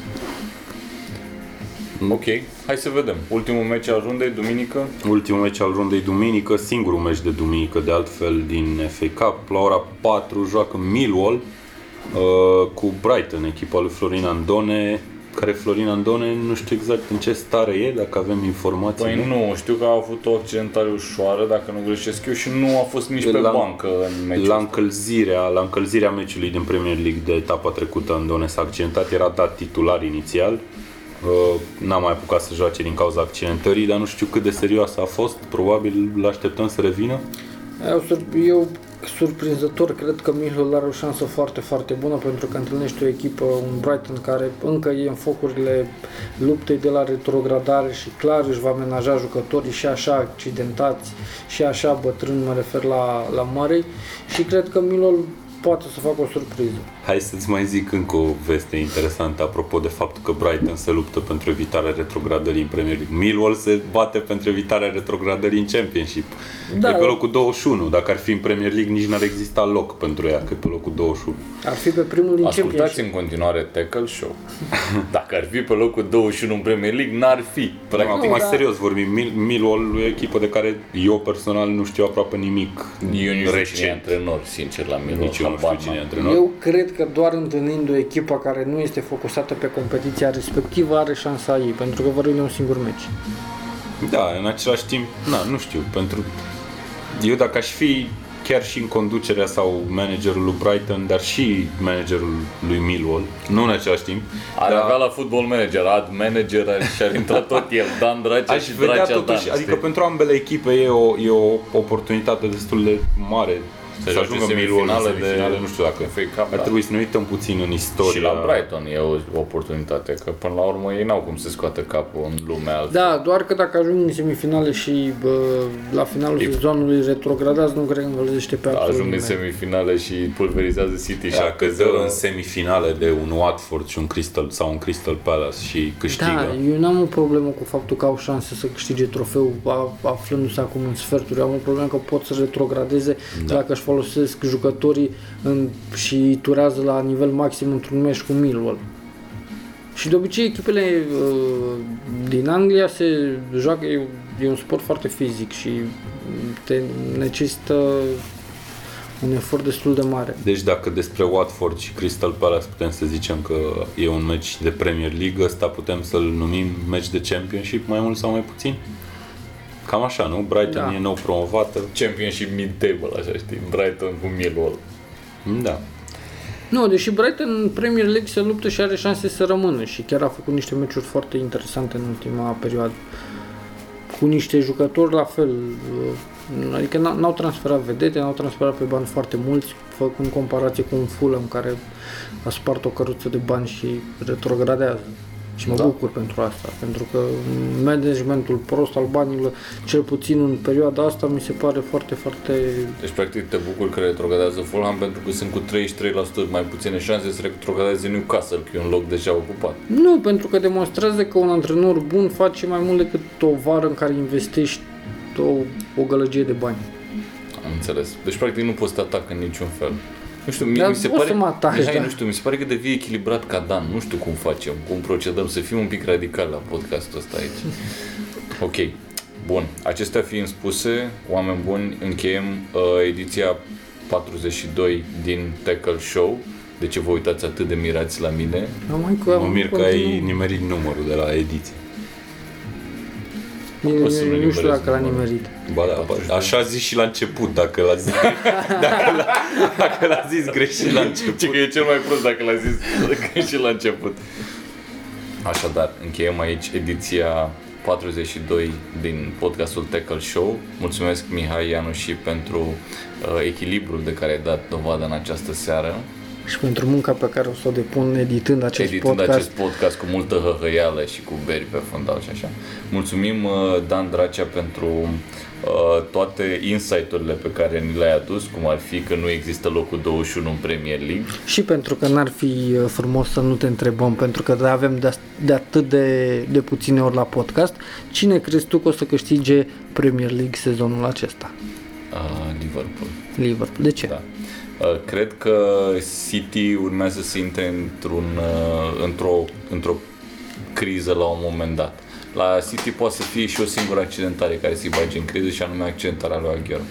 Ok, hai să vedem. Ultimul meci al rundei, duminică? Ultimul meci al rundei, duminică, singurul meci de duminică, de altfel, din FA Cup. La ora 4 joacă Millwall uh, cu Brighton, echipa lui Florin Andone care Florin Andone nu știu exact în ce stare e, dacă avem informații. Păi nu, știu că a avut o accidentare ușoară, dacă nu greșesc eu, și nu a fost nici pe la, bancă în meciul la încălzirea, la încălzirea meciului din Premier League de etapa trecută, Andone s-a accidentat, era dat titular inițial. Uh, n-a mai apucat să joace din cauza accidentării, dar nu știu cât de serioasă a fost. Probabil l-așteptăm să revină. Eu, eu surprinzător, cred că Mihlul are o șansă foarte, foarte bună pentru că întâlnește o echipă, un Brighton care încă e în focurile luptei de la retrogradare și clar își va menaja jucătorii și așa accidentați și așa bătrâni, mă refer la, la Murray și cred că Milul poate să facă o surpriză. Hai să-ți mai zic încă o veste interesantă apropo de faptul că Brighton se luptă pentru evitarea retrogradării în Premier League. Millwall se bate pentru evitarea retrogradării în Championship. Da. E pe locul 21. Dacă ar fi în Premier League, nici n-ar exista loc pentru ea, că pe locul 21. Ar fi pe primul din Ascultați Championship. în continuare Tackle Show. Dacă ar fi pe locul 21 în Premier League, n-ar fi. Practic. Acum, da. serios vorbim, Millwall e o echipă de care eu personal nu știu aproape nimic Eu nu știu cine e antrenor, sincer, la Millwall. Nici eu nu știu cine e antrenor. Eu cred că doar întâlnind o echipă care nu este focusată pe competiția respectivă are șansa ei, pentru că vorbim de un singur meci. Da, în același timp, na, nu știu, pentru... Eu dacă aș fi chiar și în conducerea sau managerul lui Brighton, dar și managerul lui Millwall, nu în același timp. Ar dar... avea la football manager, ad manager și ar intra tot el, Dan Dracea Aș și vedea totuși, Dan, adică știi? pentru ambele echipe e o, e o oportunitate destul de mare să, să ajungă semifinale, de semifinale, nu știu dacă FA Cup, ar da. trebui să ne uităm puțin în istoria. Și la Brighton e o oportunitate, că până la urmă ei n-au cum să scoată capul în lumea altă. Da, doar că dacă ajung în semifinale și bă, la finalul e... sezonului retrogradați, nu cred că învălzește pe da, Ajung în semifinale și pulverizează City da, și dacă dă în semifinale de un Watford și un Crystal sau un Crystal Palace și câștigă. Da, eu n-am o problemă cu faptul că au șanse să câștige trofeul aflându-se acum în sferturi. Am o problemă că pot să retrogradeze da. dacă își folosesc jucătorii în, și turează la nivel maxim într-un meci cu Millwall. Și de obicei echipele uh, din Anglia se joacă, e, e un sport foarte fizic și te necesită un efort destul de mare. Deci dacă despre Watford și Crystal Palace putem să zicem că e un meci de Premier League, ăsta putem să-l numim meci de Championship mai mult sau mai puțin? Cam așa, nu? Brighton Da. e nou promovată. Championship mid-table, așa știi, Brighton cu Millwall. Da. Nu, deși Brighton în Premier League se luptă și are șanse să rămână și chiar a făcut niște meciuri foarte interesante în ultima perioadă. Cu niște jucători la fel, uh, adică n- n-au transferat vedete, n-au transferat pe bani foarte mulți, făc în comparație cu un Fulham care a spart o căruță de bani și retrogradează. Și mă Da. bucur pentru asta, pentru că managementul prost al banilor, cel puțin în perioada asta, mi se pare foarte, foarte Deci, practic, te bucur că retrogradează Fulham pentru că sunt cu 33% mai puține șanse să retrogradeze Newcastle, că e un loc deja ocupat. Nu, pentru că demonstrează că un antrenor bun face mai mult decât o vară în care investești o, o gălăgie de bani. Am înțeles. Deci, practic, nu poți să te atac în niciun fel. Nu știu, mie Dar mi se o pare... să mă ataci, Mihai, da. nu știu, mi se pare că devii echilibrat ca Dan. Nu știu cum facem, cum procedăm, să fim un pic radical la podcastul ăsta aici. Ok. Bun. Acestea fiind spuse, oameni buni, încheiem uh, ediția 42 din Tackle Show. De ce vă uitați atât de mirați la mine? Am mai cu Mă mir că ai nimerit numărul de la ediție. O să nu Nu știu nimeresc dacă l-a numărul. nimerit. Ba da, ba, așa a zis și la început, dacă l-a zis, dacă l-a, dacă l-a zis greșit la început. Ce că e cel mai prost dacă l-a zis că și la început. Așadar, încheiem aici ediția 42 din podcastul Tackle Show. Mulțumesc Mihai Ianu și pentru uh, echilibrul de care ai dat dovadă în această seară, Și pentru munca pe care o să o depun editând acest editând podcast. acest podcast cu multă hăhăială și cu beri pe fundal și așa. Mulțumim uh, Dan Dracea pentru uh, toate insight-urile pe care ni le-ai adus, cum ar fi că nu există locul 21 în Premier League. Și pentru că n-ar fi uh, frumos să nu te întrebăm, pentru că avem de, de atât de, de puține ori la podcast, cine crezi tu că o să câștige Premier League sezonul acesta? Uh, Liverpool. Liverpool. De ce? Da. Uh, Cred că City urmează să intre într-un, uh, într-o, într-o criză la un moment dat. La City poate să fie și o singură accidentare care să-i bage în criză și anume accidentarea lui Aguero.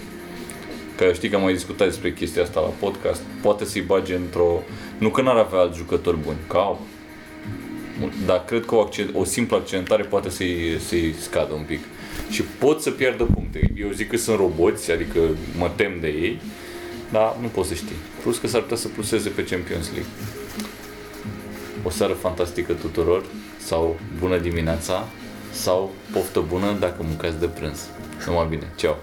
Că știi că am mai discutat despre chestia asta la podcast, poate să-i bage într-o... Nu că n-ar avea alți jucători buni, că au. Dar cred că o, accid- o simplă accidentare poate să-i, să-i scadă un pic. Și pot să pierdă puncte. Eu zic că sunt roboți, adică mă tem de ei, dar nu poți să știi. Plus că s-ar putea să pluseze pe Champions League. O seară fantastică tuturor, sau bună dimineața, sau poftă bună dacă mâncați de prânz. Numai bine, ceau!